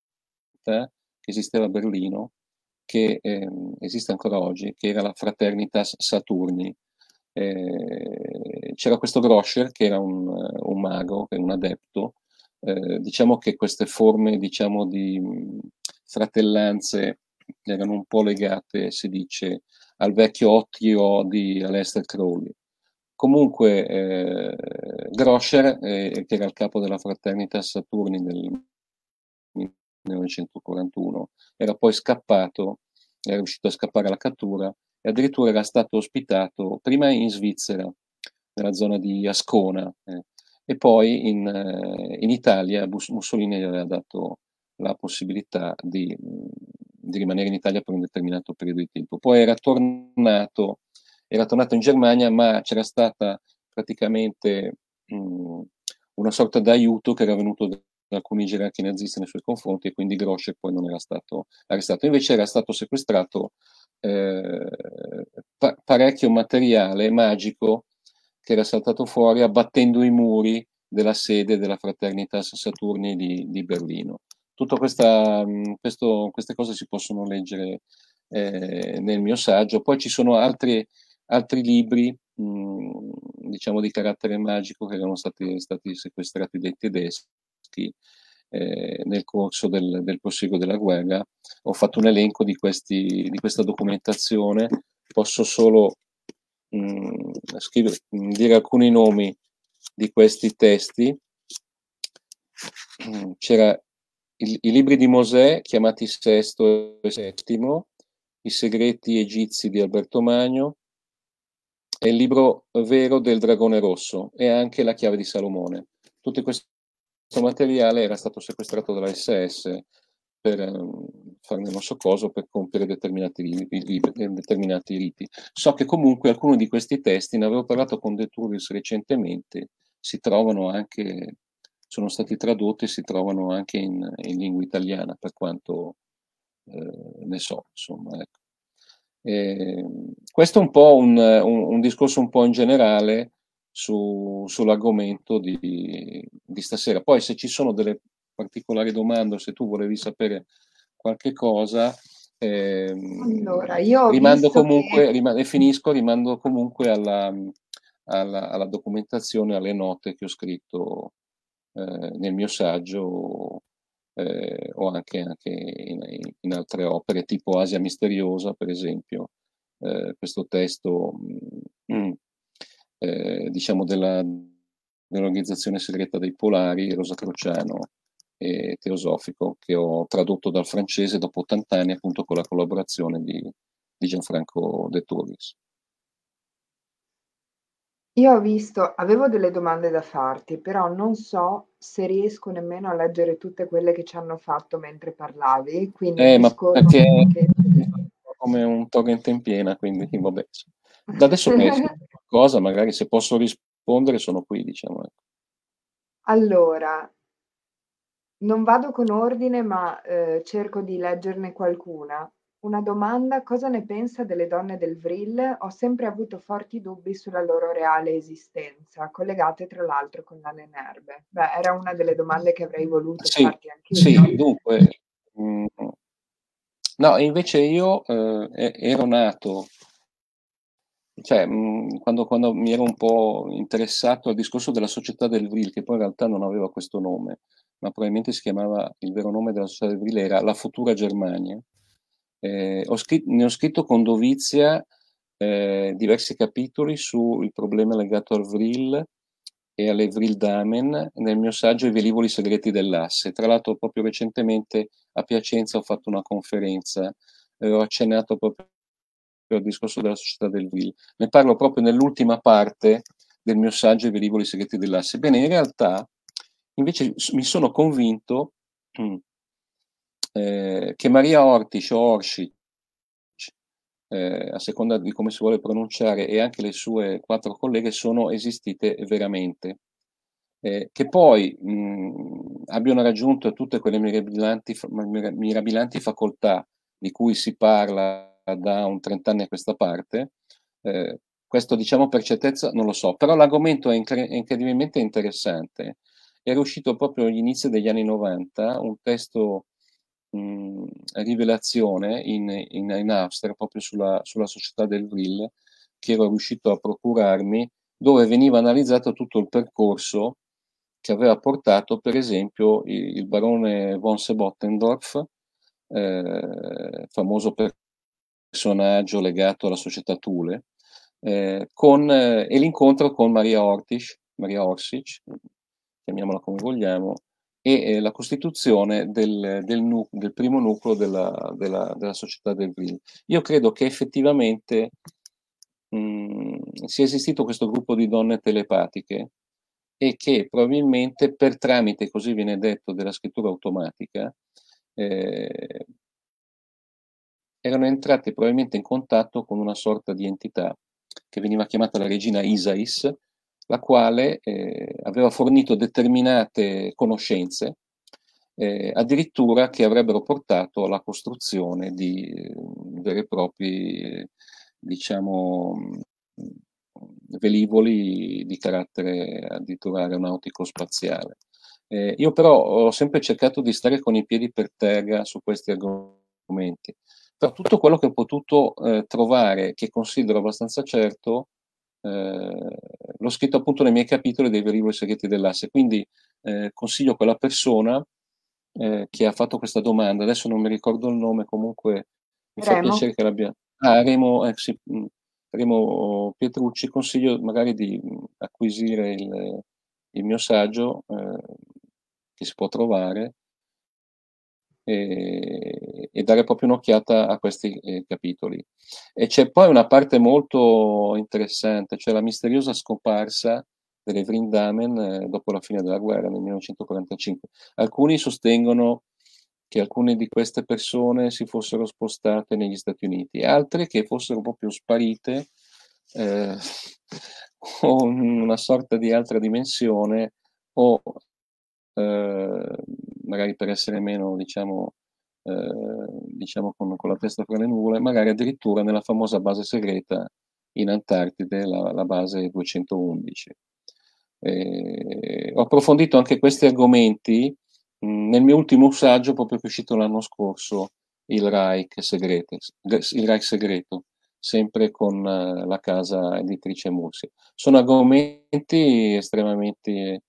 S2: che esisteva a Berlino, che ehm, esiste ancora oggi, che era la Fraternitas Saturni. Eh, c'era questo Groscher che era un, un mago, un adepto, eh, diciamo che queste forme diciamo, di fratellanze erano un po' legate, si dice, al vecchio Ottio di Aleister Crowley. Comunque eh, Groscher, eh, che era il capo della fraternità Saturni nel 1941, era poi scappato, era riuscito a scappare alla cattura e addirittura era stato ospitato prima in Svizzera, nella zona di Ascona, eh, e poi in, eh, in Italia Mussolini aveva dato la possibilità di, di, rimanere in Italia per un determinato periodo di tempo. Poi era tornato, era tornato in Germania, ma c'era stata praticamente mh, una sorta d'aiuto che era venuto da alcuni gerarchi nazisti nei suoi confronti e quindi Grosche poi non era stato arrestato. Invece era stato sequestrato eh, pa- parecchio materiale magico che era saltato fuori abbattendo i muri della sede della Fraternità Saturni di, di Berlino. Tutte mm, queste cose si possono leggere eh, nel mio saggio. Poi ci sono altri, altri libri, mh, mm, diciamo di carattere magico, che erano stati, stati sequestrati dai tedeschi eh, nel corso del, del proseguo della guerra. Ho fatto un elenco di, questi, di questa documentazione. Posso solo mh, mm, scrivere, mm, dire alcuni nomi di questi testi. C'era il, i libri di Mosè, chiamati Sesto e Settimo, i segreti egizi di Alberto Magno, e il libro vero del dragone rosso e anche la chiave di Salomone. Tutto questo materiale era stato sequestrato dalla SS per ehm, farne non so cosa, per compiere determinati, riti, determinati riti. So che comunque alcuni di questi testi, ne avevo parlato con De Turris recentemente, si trovano anche, sono stati tradotti e si trovano anche in, in lingua italiana, per quanto eh, ne so, insomma. Ecco. E, questo è un po' un, un, un, discorso un po' in generale su, sull'argomento di, di stasera. Poi se ci sono delle particolari domande, se tu volevi sapere qualche cosa, eh, allora, io rimando comunque, che... rim- e finisco, rimando comunque alla, alla, alla, documentazione, alle note che ho scritto eh, nel mio saggio eh, o anche, anche in, in, altre opere, tipo Asia Misteriosa, per esempio, eh, questo testo, mh, mm, eh, diciamo, della, dell'organizzazione segreta dei Polari, Rosa Crociano, e teosofico che ho tradotto dal francese dopo 80 anni appunto con la collaborazione di, di Gianfranco De Turris.
S1: Io ho visto avevo delle domande da farti, però non so se riesco nemmeno a leggere tutte quelle che ci hanno fatto mentre parlavi, quindi
S2: Eh, ma perché
S1: un
S2: come un torrente in piena, quindi vabbè. Da adesso che *laughs* qualcosa, magari se posso rispondere sono qui, diciamo. ecco.
S1: Allora non vado con ordine, ma, ehm, cerco di leggerne qualcuna. Una domanda: cosa ne pensa delle donne del Vril? Ho sempre avuto forti dubbi sulla loro reale esistenza, collegate tra l'altro con la Nenerbe. Beh, era una delle domande che avrei voluto
S2: Sì,
S1: farti anch'io.
S2: sì, dunque, mhmm, no, invece io, ehm, e ero nato cioè, mhmm, quando quando mi ero un po' interessato al discorso della società del Vril, che poi in realtà non aveva questo nome, ma probabilmente si chiamava il vero nome della società del Vril era La Futura Germania. Ehm, ho scri ne ho scritto con dovizia, ehm, diversi capitoli sul problema legato al Vril e alle Vrildamen nel mio saggio I velivoli segreti dell'asse. Tra l'altro proprio recentemente a Piacenza ho fatto una conferenza, e ho accennato proprio al discorso della società del Vril. Ne parlo proprio nell'ultima parte del mio saggio I velivoli segreti dell'asse. Bene, in realtà invece mi sono convinto *clears throat* eh, che Maria Ortiz o Orsic, eh, a seconda di come si vuole pronunciare, e anche le sue quattro colleghe sono esistite veramente. Eh, che poi mh, abbiano raggiunto tutte quelle mirabilanti, mirabilanti facoltà di cui si parla da un trent'anni a questa parte, eh, questo diciamo per certezza non lo so, però l'argomento è, incre- è incredibilmente interessante. Era uscito proprio agli inizi degli anni 90 un testo rivelazione in, in, in, Austria proprio sulla, sulla società del Vril che ero riuscito a procurarmi dove veniva analizzato tutto il percorso che aveva portato per esempio il, il barone von Sebottendorf eh, famoso personaggio legato alla società Thule, eh, con, eh, e l'incontro con Maria Ortiz, Maria Orsic, chiamiamola come vogliamo, e eh, la costituzione del, del, nu- del primo nucleo della, della, della, società del Vril. Io credo che effettivamente mh, sia esistito questo gruppo di donne telepatiche e che probabilmente per tramite, così viene detto, della scrittura automatica, eh, erano entrati probabilmente in contatto con una sorta di entità che veniva chiamata la regina Isais, la quale eh, aveva fornito determinate conoscenze, eh, addirittura che avrebbero portato alla costruzione di eh, veri e propri, diciamo, velivoli di carattere addirittura aeronautico spaziale. Eh, io però ho sempre cercato di stare con i piedi per terra su questi argomenti, però tutto quello che ho potuto eh, trovare, che considero abbastanza certo, eh, l'ho scritto appunto nei miei capitoli dei velivoli segreti dell'asse, quindi eh, consiglio quella persona eh, che ha fatto questa domanda, adesso non mi ricordo il nome, comunque mi Remo. fa piacere che l'abbia... Ah, Remo, eh, sì, mm, Remo Pietrucci, consiglio magari di mm, acquisire il, il mio saggio eh, che si può trovare e, e dare proprio un'occhiata a questi eh, capitoli. E c'è poi una parte molto interessante, cioè la misteriosa scomparsa delle Vrindamen eh, dopo la fine della guerra nel 1945. Alcuni sostengono che alcune di queste persone si fossero spostate negli Stati Uniti, altre che fossero proprio sparite eh, *laughs* con una sorta di altra dimensione o eh, magari per essere meno, diciamo, eh, diciamo con, con, la testa fra le nuvole, magari addirittura nella famosa base segreta in Antartide, la, la base 211. Eh, ho approfondito anche questi argomenti mh, nel mio ultimo saggio, proprio che è uscito l'anno scorso, il Reich, segreto, il Reich segreto, sempre con uh, la casa editrice Mursi. Sono argomenti estremamente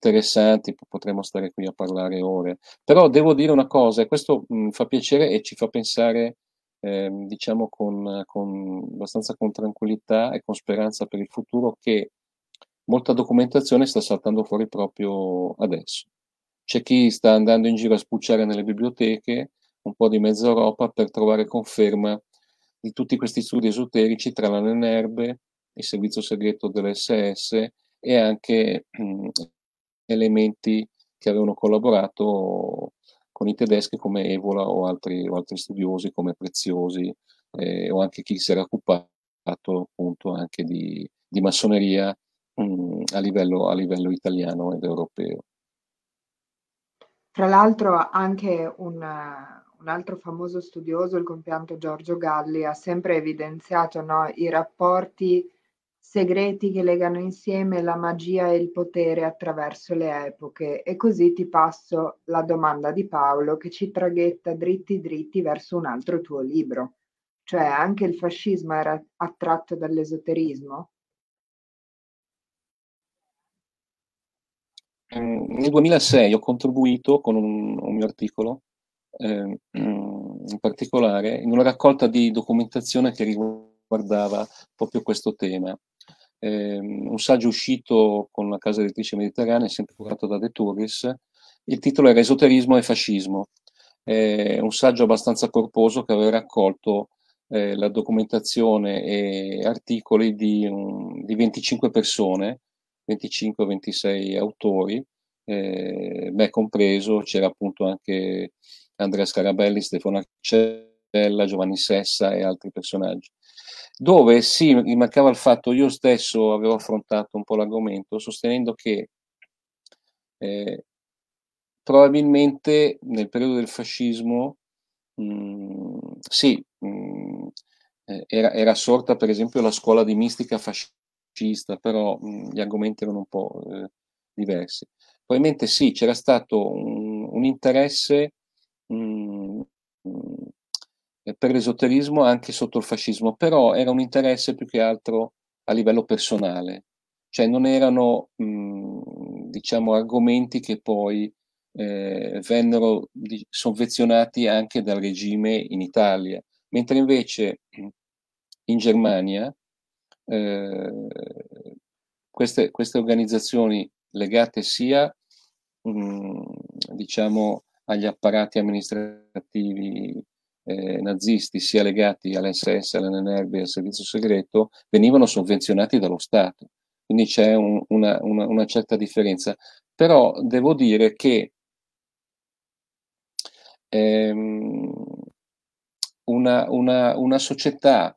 S2: interessanti, potremmo stare qui a parlare ore. Però devo dire una cosa, e questo mh, fa piacere e ci fa pensare, eh, diciamo, con, con, abbastanza con tranquillità e con speranza per il futuro, che molta documentazione sta saltando fuori proprio adesso. C'è chi sta andando in giro a spucciare nelle biblioteche un po' di mezza Europa per trovare conferma di tutti questi studi esoterici tra la Nenerbe il servizio segreto dell'SS e anche *clears throat* elementi che avevano collaborato con i tedeschi come Evola o altri, o altri studiosi come Preziosi eh, o anche chi si era occupato appunto anche di, di massoneria mh, a, livello, a livello italiano ed europeo.
S1: Tra l'altro anche un, un, altro famoso studioso, il compianto Giorgio Galli, ha sempre evidenziato no, i rapporti segreti che legano insieme la magia e il potere attraverso le epoche. E così ti passo la domanda di Paolo che ci traghetta dritti dritti verso un altro tuo libro. Cioè anche il fascismo era attratto dall'esoterismo?
S2: Ehm, nel 2006 ho contribuito con un, un mio articolo, eh, in particolare, in una raccolta di documentazione che riguardava proprio questo tema. Eh, un saggio uscito con la casa editrice mediterranea, sempre curato da De Turris. Il titolo era Esoterismo e fascismo. È un saggio abbastanza corposo che aveva raccolto eh, la documentazione e articoli di, un, di 25 persone 25-26 autori, eh, me compreso, c'era appunto anche Andrea Scarabelli, Stefano Accella, Giovanni Sessa e altri personaggi. Dove sì, mancava il fatto, io stesso avevo affrontato un po' l'argomento, sostenendo che eh, probabilmente nel periodo del fascismo, mh, mm, sì, mh, mm, eh, era, era, sorta per esempio la scuola di mistica fascista però mh, gli argomenti erano un po' eh, diversi. Probabilmente sì, c'era stato un, un interesse per l'esoterismo anche sotto il fascismo, però era un interesse più che altro a livello personale, cioè non erano diciamo argomenti che poi eh, vennero di, sovvenzionati anche dal regime in Italia, mentre invece in Germania eh, queste, queste, organizzazioni legate sia mh, diciamo, agli apparati amministrativi eh, nazisti, sia legati all'SS, all'NNRB e al servizio segreto, venivano sovvenzionati dallo Stato. Quindi c'è un, una, una, una certa differenza. Però devo dire che ehm, una, una, società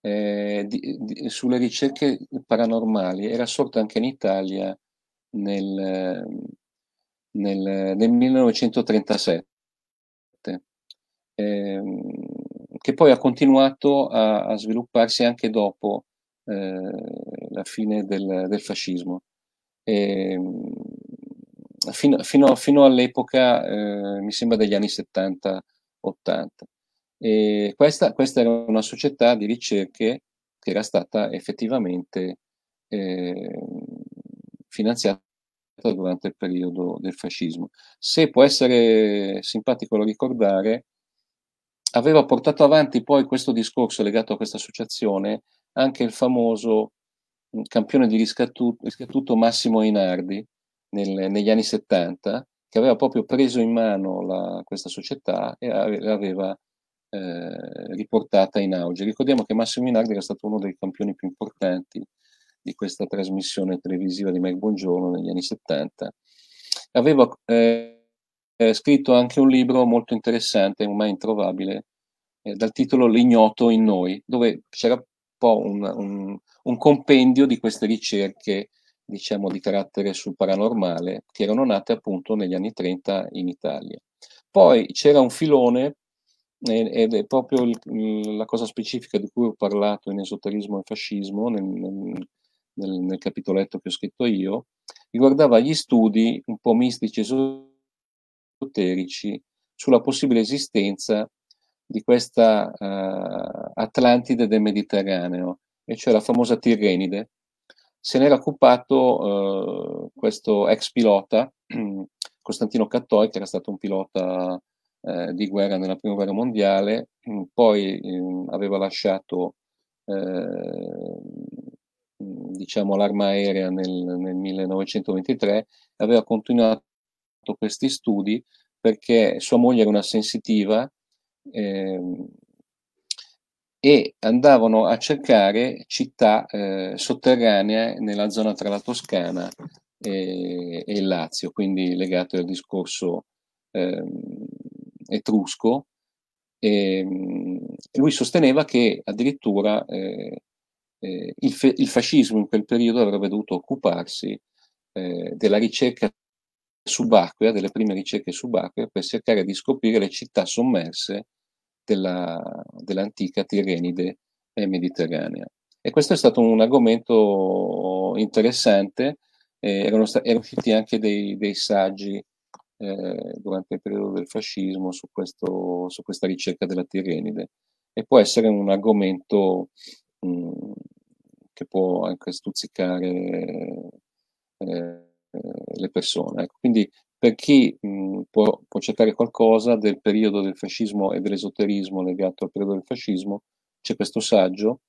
S2: eh, di, di, sulle ricerche paranormali era sorta anche in Italia nel, nel, nel 1937, eh, che poi ha continuato a, a svilupparsi anche dopo eh, la fine del, del fascismo. E, fino, fino, fino, all'epoca, eh, mi sembra degli anni 70-80. E questa, questa era una società di ricerche che era stata effettivamente eh, finanziata durante il periodo del fascismo. Se può essere simpatico ricordare, aveva portato avanti poi questo discorso legato a questa associazione anche il famoso mm, campione di riscattuto, Massimo Inardi nel, negli anni 70, che aveva proprio preso in mano la, questa società e aveva eh, riportata in auge. Ricordiamo che Massimo Minardi era stato uno dei campioni più importanti di questa trasmissione televisiva di Mike Buongiorno negli anni 70. Aveva eh, scritto anche un libro molto interessante, ormai introvabile, eh, dal titolo L'ignoto in noi, dove c'era un po' un, un, un compendio di queste ricerche diciamo di carattere sul paranormale che erano nate appunto negli anni 30 in Italia. Poi c'era un filone ed è proprio il, la cosa specifica di cui ho parlato in esoterismo e fascismo nel, nel, nel capitoletto che ho scritto io, riguardava gli studi un po' mistici esoterici sulla possibile esistenza di questa uh, Atlantide del Mediterraneo, e cioè la famosa Tirrenide. Se n'era occupato uh, questo ex pilota, *clears throat* Costantino Cattoi, che era stato un pilota eh, di guerra nella prima guerra mondiale, mm, poi eh, aveva lasciato eh, diciamo, l'arma aerea nel, nel 1923, aveva continuato questi studi perché sua moglie era una sensitiva, eh, e andavano a cercare città eh, sotterranee nella zona tra la Toscana e, e il Lazio, quindi legate al discorso eh, etrusco. E, lui sosteneva che addirittura eh, eh, il, fe- il, fascismo in quel periodo avrebbe dovuto occuparsi eh, della ricerca subacquea, delle prime ricerche subacquee, per cercare di scoprire le città sommerse della, dell'antica Tirenide mediterranea. E questo è stato un argomento interessante, eh, erano, sta- erano usciti anche dei, dei saggi eh, durante il periodo del fascismo su, questo, su, questa ricerca della Tirenide e può essere un argomento mh, mm, che può anche stuzzicare eh, le persone. Ecco. Quindi per chi mh, può, può, cercare qualcosa del periodo del fascismo e dell'esoterismo legato al periodo del fascismo, c'è questo saggio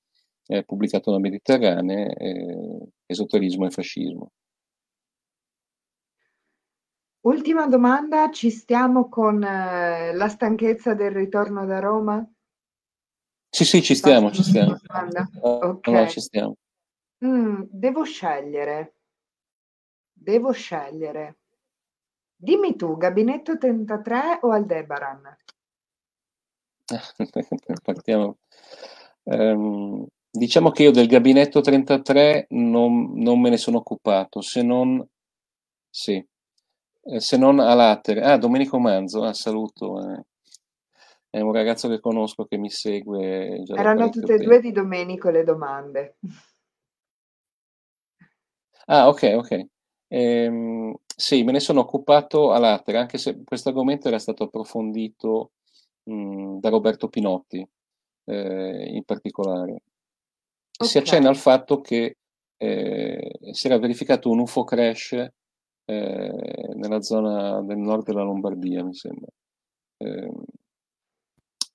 S2: eh, pubblicato da Mediterranee, eh, Esoterismo e fascismo.
S1: Ultima domanda, ci stiamo con eh, la stanchezza del ritorno da Roma?
S2: Sì, sì, ci stiamo, ci stiamo.
S1: Ok.
S2: No, ci stiamo.
S1: Mm, devo scegliere. Devo scegliere. Dimmi tu, Gabinetto 33 o Aldebaran? *laughs*
S2: Partiamo. Um, diciamo che io del Gabinetto 33 non, non me ne sono occupato, se non... Sì, eh, se non a Latere. Ah, Domenico Manzo, ah, saluto. Eh. È un ragazzo che conosco che mi segue.
S1: Erano tutte e due di Domenico le domande.
S2: Ah, ok, ok. Ehm, sì, me ne sono occupato a Latere, anche se questo argomento era stato approfondito mh, da Roberto Pinotti eh, in particolare. Okay. Si accenna al fatto che eh, si era verificato un UFO crash eh, nella zona del nord della Lombardia, mi sembra. Eh,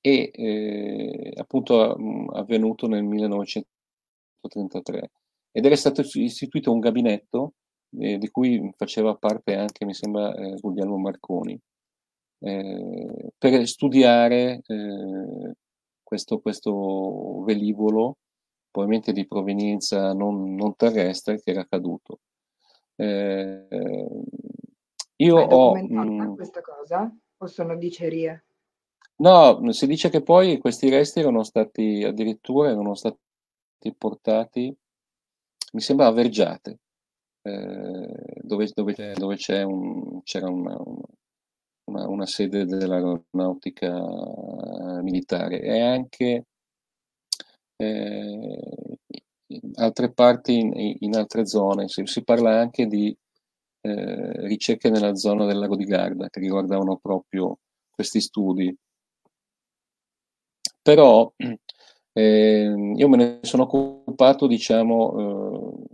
S2: e eh, appunto mh, avvenuto nel 1933 ed era stato istituito un gabinetto eh, di cui faceva parte anche, mi sembra, eh, Guglielmo Marconi, eh, per studiare eh, questo, questo velivolo, probabilmente di provenienza non, non terrestre, che era caduto. Eh, io
S1: Hai
S2: ho...
S1: Mh, questa cosa? O sono dicerie?
S2: No, si dice che poi questi resti erano stati addirittura erano stati portati, mi sembra a Vergiate, eh, dove, dove, c'è, dove c'è un, c'era una, una, una sede dell'aeronautica militare. E anche eh, altre parti, in, in altre zone, si, si, parla anche di eh, ricerche nella zona del lago di Garda che riguardavano proprio questi studi. Però *clears throat* eh, io me ne sono occupato, diciamo, eh,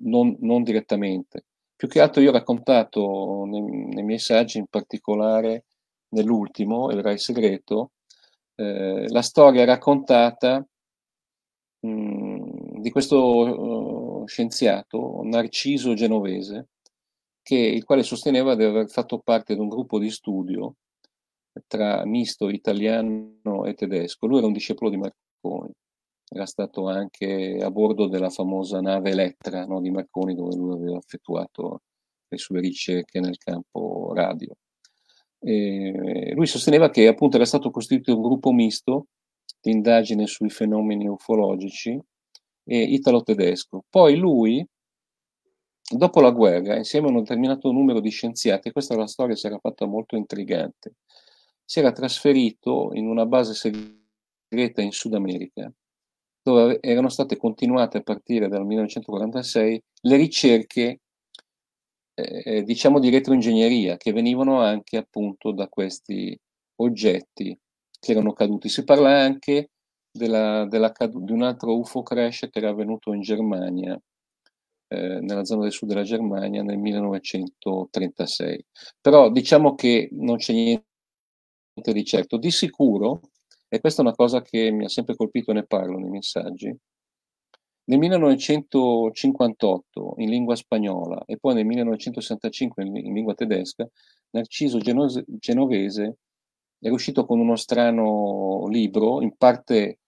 S2: non, non, direttamente. Più che altro io ho raccontato nei, nei miei saggi, in particolare nell'ultimo, Il Rai Segreto, eh, la storia raccontata mh, di questo uh, scienziato, Narciso Genovese, che, il quale sosteneva di aver fatto parte di un gruppo di studio tra misto italiano e tedesco. Lui era un discepolo di Marconi, era stato anche a bordo della famosa nave Elettra no, di Marconi dove lui aveva effettuato le sue ricerche nel campo radio. E lui sosteneva che appunto era stato costituito un gruppo misto di indagine sui fenomeni ufologici e italo-tedesco. Poi lui, dopo la guerra, insieme a un determinato numero di scienziati, questa la storia si era fatta molto intrigante, si era trasferito in una base segreta in Sud America, dove erano state continuate a partire dal 1946 le ricerche, eh, eh, diciamo, di retroingegneria, che venivano anche appunto da questi oggetti che erano caduti. Si parla anche della, della, di un altro UFO crash che era avvenuto in Germania, eh, nella zona del sud della Germania nel 1936. Però diciamo che non c'è niente di certo. Di sicuro, e questa è una cosa che mi ha sempre colpito e ne parlo nei messaggi, nel 1958 in lingua spagnola e poi nel 1965 in, in lingua tedesca, Narciso Genose, Genovese era uscito con uno strano libro, in parte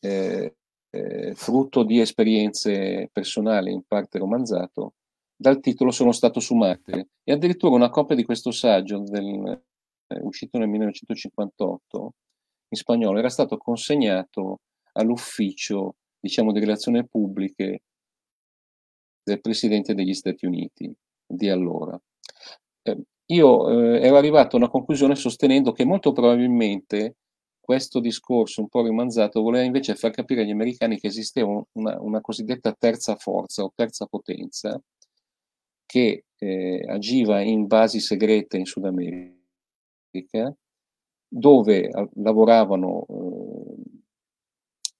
S2: eh, eh, frutto di esperienze personali, in parte romanzato, dal titolo Sono stato su Marte. E addirittura una copia di questo saggio, del, eh, uscito nel 1958, in spagnolo, era stato consegnato all'ufficio, diciamo, di relazioni pubbliche del Presidente degli Stati Uniti di allora. Eh, io eh, ero arrivato a una conclusione sostenendo che molto probabilmente questo discorso un po' rimanzato voleva invece far capire agli americani che esisteva una, una cosiddetta terza forza o terza potenza che eh, agiva in basi segrete in Sud America, dove lavoravano eh,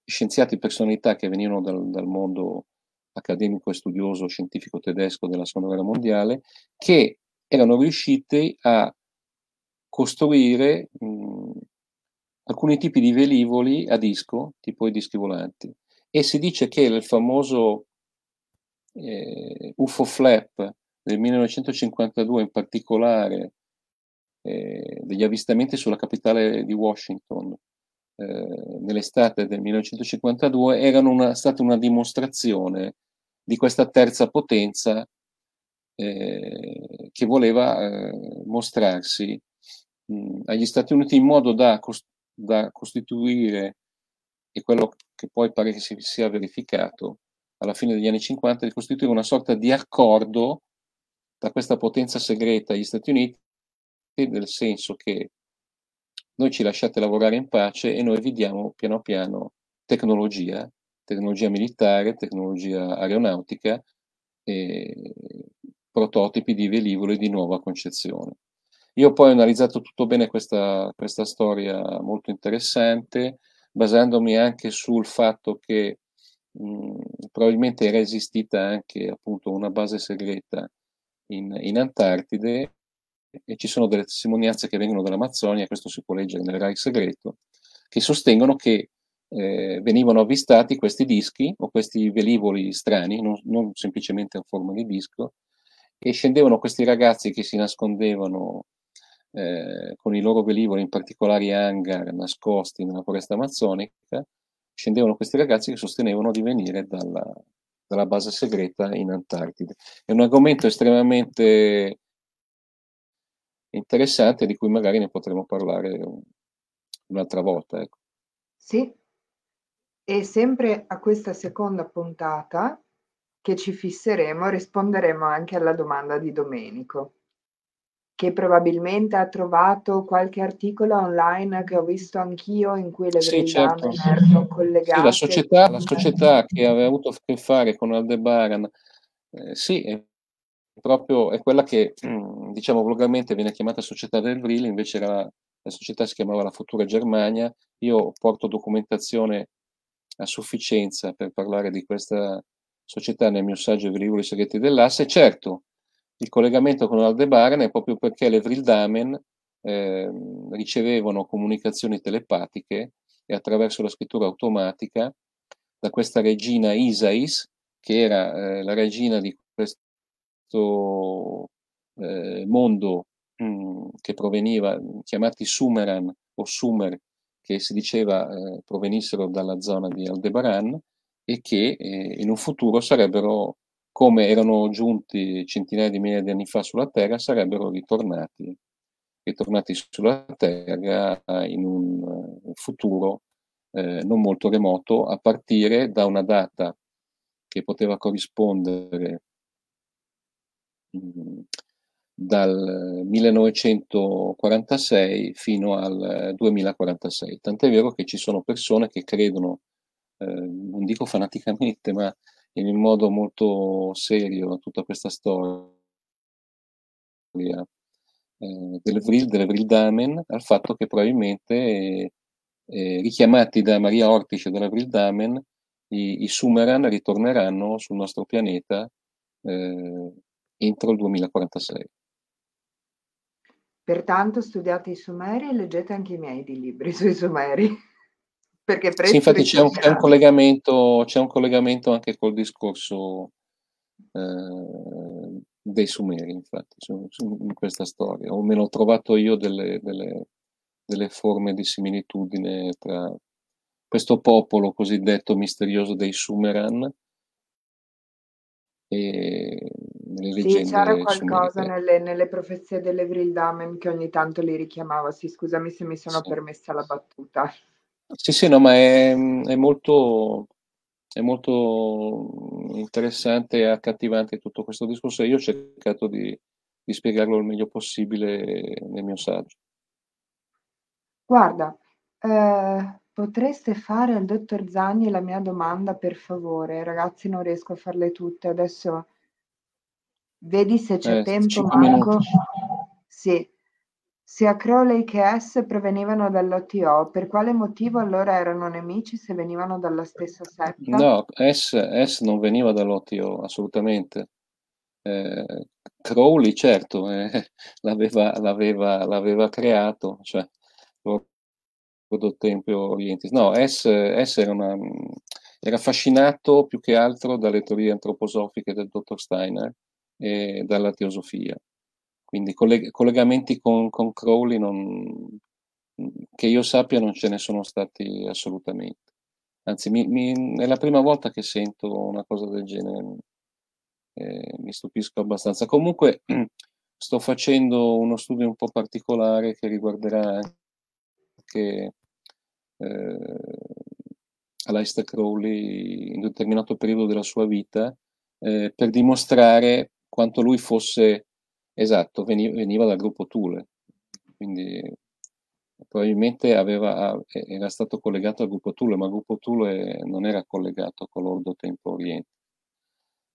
S2: scienziati e personalità che venivano dal, dal, mondo accademico e studioso scientifico tedesco della seconda guerra mondiale, che erano riusciti a costruire mh, alcuni tipi di velivoli a disco, tipo i dischi volanti. E si dice che il famoso eh, UFO flap del 1952, in particolare eh, degli avvistamenti sulla capitale di Washington. Eh, nell'estate del 1952, erano una, stata una dimostrazione di questa terza potenza eh, che voleva eh, mostrarsi mh, agli Stati Uniti in modo da cost- da costituire, e quello che poi pare che si sia verificato alla fine degli anni 50, di costituire una sorta di accordo tra questa potenza segreta gli Stati Uniti, nel senso che noi ci lasciate lavorare in pace e noi vi diamo piano piano tecnologia, tecnologia militare, tecnologia aeronautica e prototipi di velivoli di nuova concezione. Io poi ho analizzato tutto bene questa, questa storia molto interessante, basandomi anche sul fatto che mh, probabilmente era esistita anche appunto una base segreta in, in Antartide e ci sono delle testimonianze che vengono dall'Amazzonia, questo si può leggere nel Reich segreto, che sostengono che eh, venivano avvistati questi dischi o questi velivoli strani, non, non semplicemente in forma di disco, e scendevano questi ragazzi che si nascondevano eh, con i loro velivoli in particolari hangar nascosti nella foresta amazzonica, scendevano questi ragazzi che sostenevano di venire dalla, dalla base segreta in Antartide. È un argomento estremamente interessante di cui magari ne potremo parlare un'altra volta. Ecco.
S1: Sì, e sempre a questa seconda puntata che ci fisseremo risponderemo anche alla domanda di Domenico che probabilmente ha trovato qualche articolo online che ho visto anch'io in cui le sì, certo. erano collegate.
S2: Sì, la società, la società che aveva avuto a che fare con Aldebaran, eh, sì, proprio è quella che mm, diciamo volgarmente viene chiamata società del Vril, invece era, la società si chiamava la Futura Germania. Io porto documentazione a sufficienza per parlare di questa società nel mio saggio velivoli segreti dell'asse. Certo, il collegamento con Aldebaran è proprio perché le Vrildamen eh, ricevevano comunicazioni telepatiche e attraverso la scrittura automatica da questa regina Isais, che era eh, la regina di questo eh, mondo mh, mm, che proveniva, chiamati Sumeran o Sumer, che si diceva eh, provenissero dalla zona di Aldebaran e che eh, in un futuro sarebbero come erano giunti centinaia di migliaia di anni fa sulla Terra, sarebbero ritornati, ritornati sulla Terra in un eh, futuro eh, non molto remoto, a partire da una data che poteva corrispondere mm, dal 1946 fino al 2046. Tant'è vero che ci sono persone che credono, eh, non dico fanaticamente, ma in modo molto serio tutta questa storia eh, del Vril, delle Vrildamen, al fatto che probabilmente, eh, eh, richiamati da Maria Ortice della Vrildamen, i, i Sumeran ritorneranno sul nostro pianeta eh, entro il 2046.
S1: Pertanto studiate i Sumeri e leggete anche i miei di libri *laughs* sui Sumeri.
S2: Perché sì, infatti c'è un, c'è, un collegamento, c'è un collegamento anche col discorso eh, dei Sumeri, infatti, su, su, in questa storia. O almeno ho trovato io delle, delle, delle forme di similitudine tra, questo popolo cosiddetto misterioso dei Sumeran.
S1: E nelle sì, c'era qualcosa nelle, nelle, profezie delle Vrildamen che ogni tanto li richiamava. Sì, scusami se mi sono sì. permessa la battuta.
S2: Sì, sì, no, ma è, è, molto, è molto interessante e accattivante tutto questo discorso. Io ho cercato di, di spiegarlo il meglio possibile nel mio saggio.
S1: Guarda, eh, potreste fare al dottor Zagni la mia domanda, per favore? Ragazzi, non riesco a farle tutte. Adesso vedi se c'è eh, tempo, Marco. Sì. Sia Crowley che S provenivano dall'OTO. Per quale motivo allora erano nemici se venivano dalla stessa setta?
S2: No, S, S non veniva dall'OTO, assolutamente. Eh, Crowley, certo, eh, *laughs* l'aveva, l'aveva, l'aveva creato, cioè Godot Tempio Orientis. No, S, S era, una, era, affascinato più che altro dalle teorie antroposofiche del dottor Steiner e dalla teosofia. Quindi colleg- collegamenti con, con Crowley non, che io sappia non ce ne sono stati assolutamente. Anzi, mi, mi, è la prima volta che sento una cosa del genere, eh, mi stupisco abbastanza. Comunque *clears throat* sto facendo uno studio un po' particolare che riguarderà anche eh, Aleister Crowley in un determinato periodo della sua vita eh, per dimostrare quanto lui fosse esatto, veniva, dal gruppo Thule, quindi probabilmente aveva, era stato collegato al gruppo Thule, ma il gruppo Thule non era collegato con l'Ordo Tempo Oriente.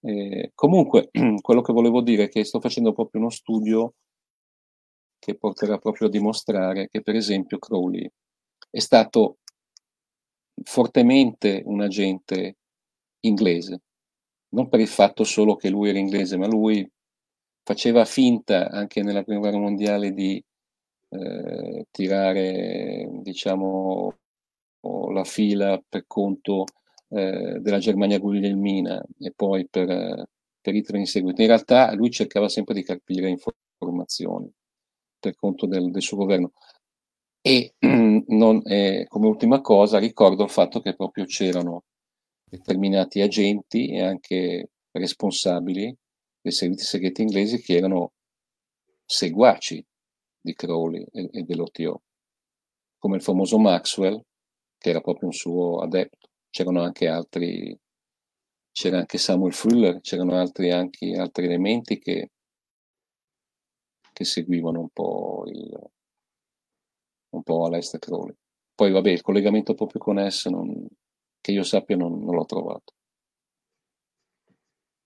S2: Eh, comunque, *clears throat* quello che volevo dire è che sto facendo proprio uno studio che porterà proprio a dimostrare che, per esempio, Crowley è stato fortemente un agente inglese, non per il fatto solo che lui era inglese, ma lui faceva finta anche nella prima guerra mondiale di eh, tirare, diciamo, la fila per conto eh, della Germania guglielmina e poi per, per Hitler in seguito. In realtà lui cercava sempre di capire informazioni per conto del, del suo governo. E *clears throat* non, eh, come ultima cosa ricordo il fatto che proprio c'erano determinati agenti e anche responsabili dei servizi segreti inglesi che erano seguaci di Crowley e, e dell'OTO, come il famoso Maxwell, che era proprio un suo adepto. C'erano anche altri, c'era anche Samuel Fuller, c'erano altri, anche, altri elementi che, che seguivano un po' il, un po' Crowley. Poi vabbè, il collegamento proprio con S non, che io sappia non, non l'ho trovato.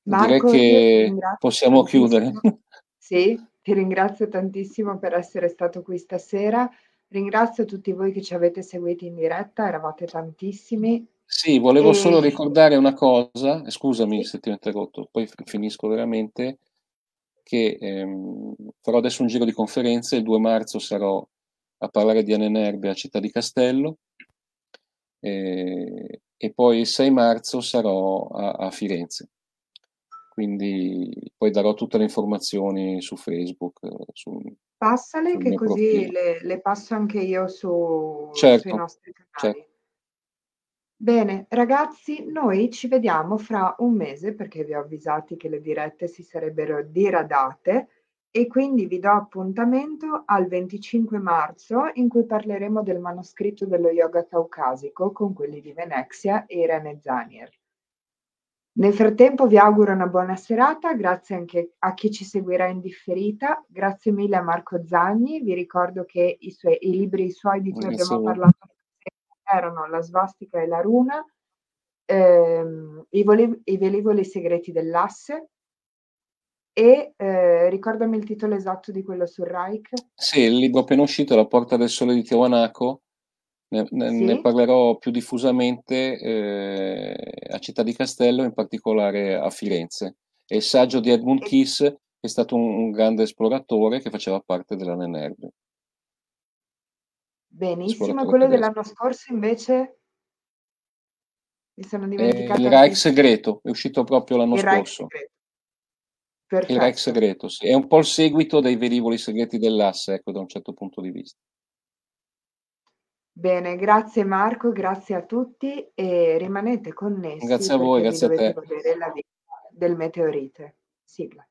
S2: Marco, Direi che possiamo chiudere. *laughs*
S1: Sì, ti ringrazio tantissimo per essere stato qui stasera. Ringrazio tutti voi che ci avete seguiti in diretta, eravate tantissimi.
S2: Sì, volevo e... solo ricordare una cosa, scusami sì. se ti ho interrotto, poi finisco veramente, che ehm, farò adesso un giro di conferenze, il 2 marzo sarò a parlare di Anenerbe a Città di Castello e, e poi il 6 marzo sarò a, a Firenze quindi poi darò tutte le informazioni su Facebook. Su,
S1: Passale che così le, le, passo anche io su, certo, sui nostri canali. Certo. Bene, ragazzi, noi ci vediamo fra un mese perché vi ho avvisati che le dirette si sarebbero diradate e quindi vi do appuntamento al 25 marzo in cui parleremo del manoscritto dello yoga caucasico con quelli di Venezia e Irene Zanier. Nel frattempo vi auguro una buona serata, grazie anche a chi ci seguirà in differita, grazie mille a Marco Zagni, vi ricordo che i, suoi, i libri suoi di cui abbiamo parlato erano La svastica e la runa, ehm, i, voli, i velivoli segreti dell'asse, e eh, ricordami il titolo esatto di quello sul Reich.
S2: Sì, il libro appena uscito, La porta del sole di Tiwanaku, ne, ne, sì. ne parlerò più diffusamente eh, a Città di Castello, in particolare a Firenze. È il saggio di Edmund e... Kiss, che è stato un, un, grande esploratore che faceva parte della Nenerve.
S1: Benissimo, quello dell'anno scorso invece mi sono dimenticato.
S2: Eh, il Reich segreto, è uscito proprio l'anno il scorso. Il Reich segreto, sì. È un po' il seguito dei velivoli segreti dell'asse, ecco, da un certo punto di vista.
S1: Bene, grazie Marco, grazie a tutti e rimanete connessi
S2: grazie a voi, grazie a te.
S1: vedere la vita del meteorite. Sigla.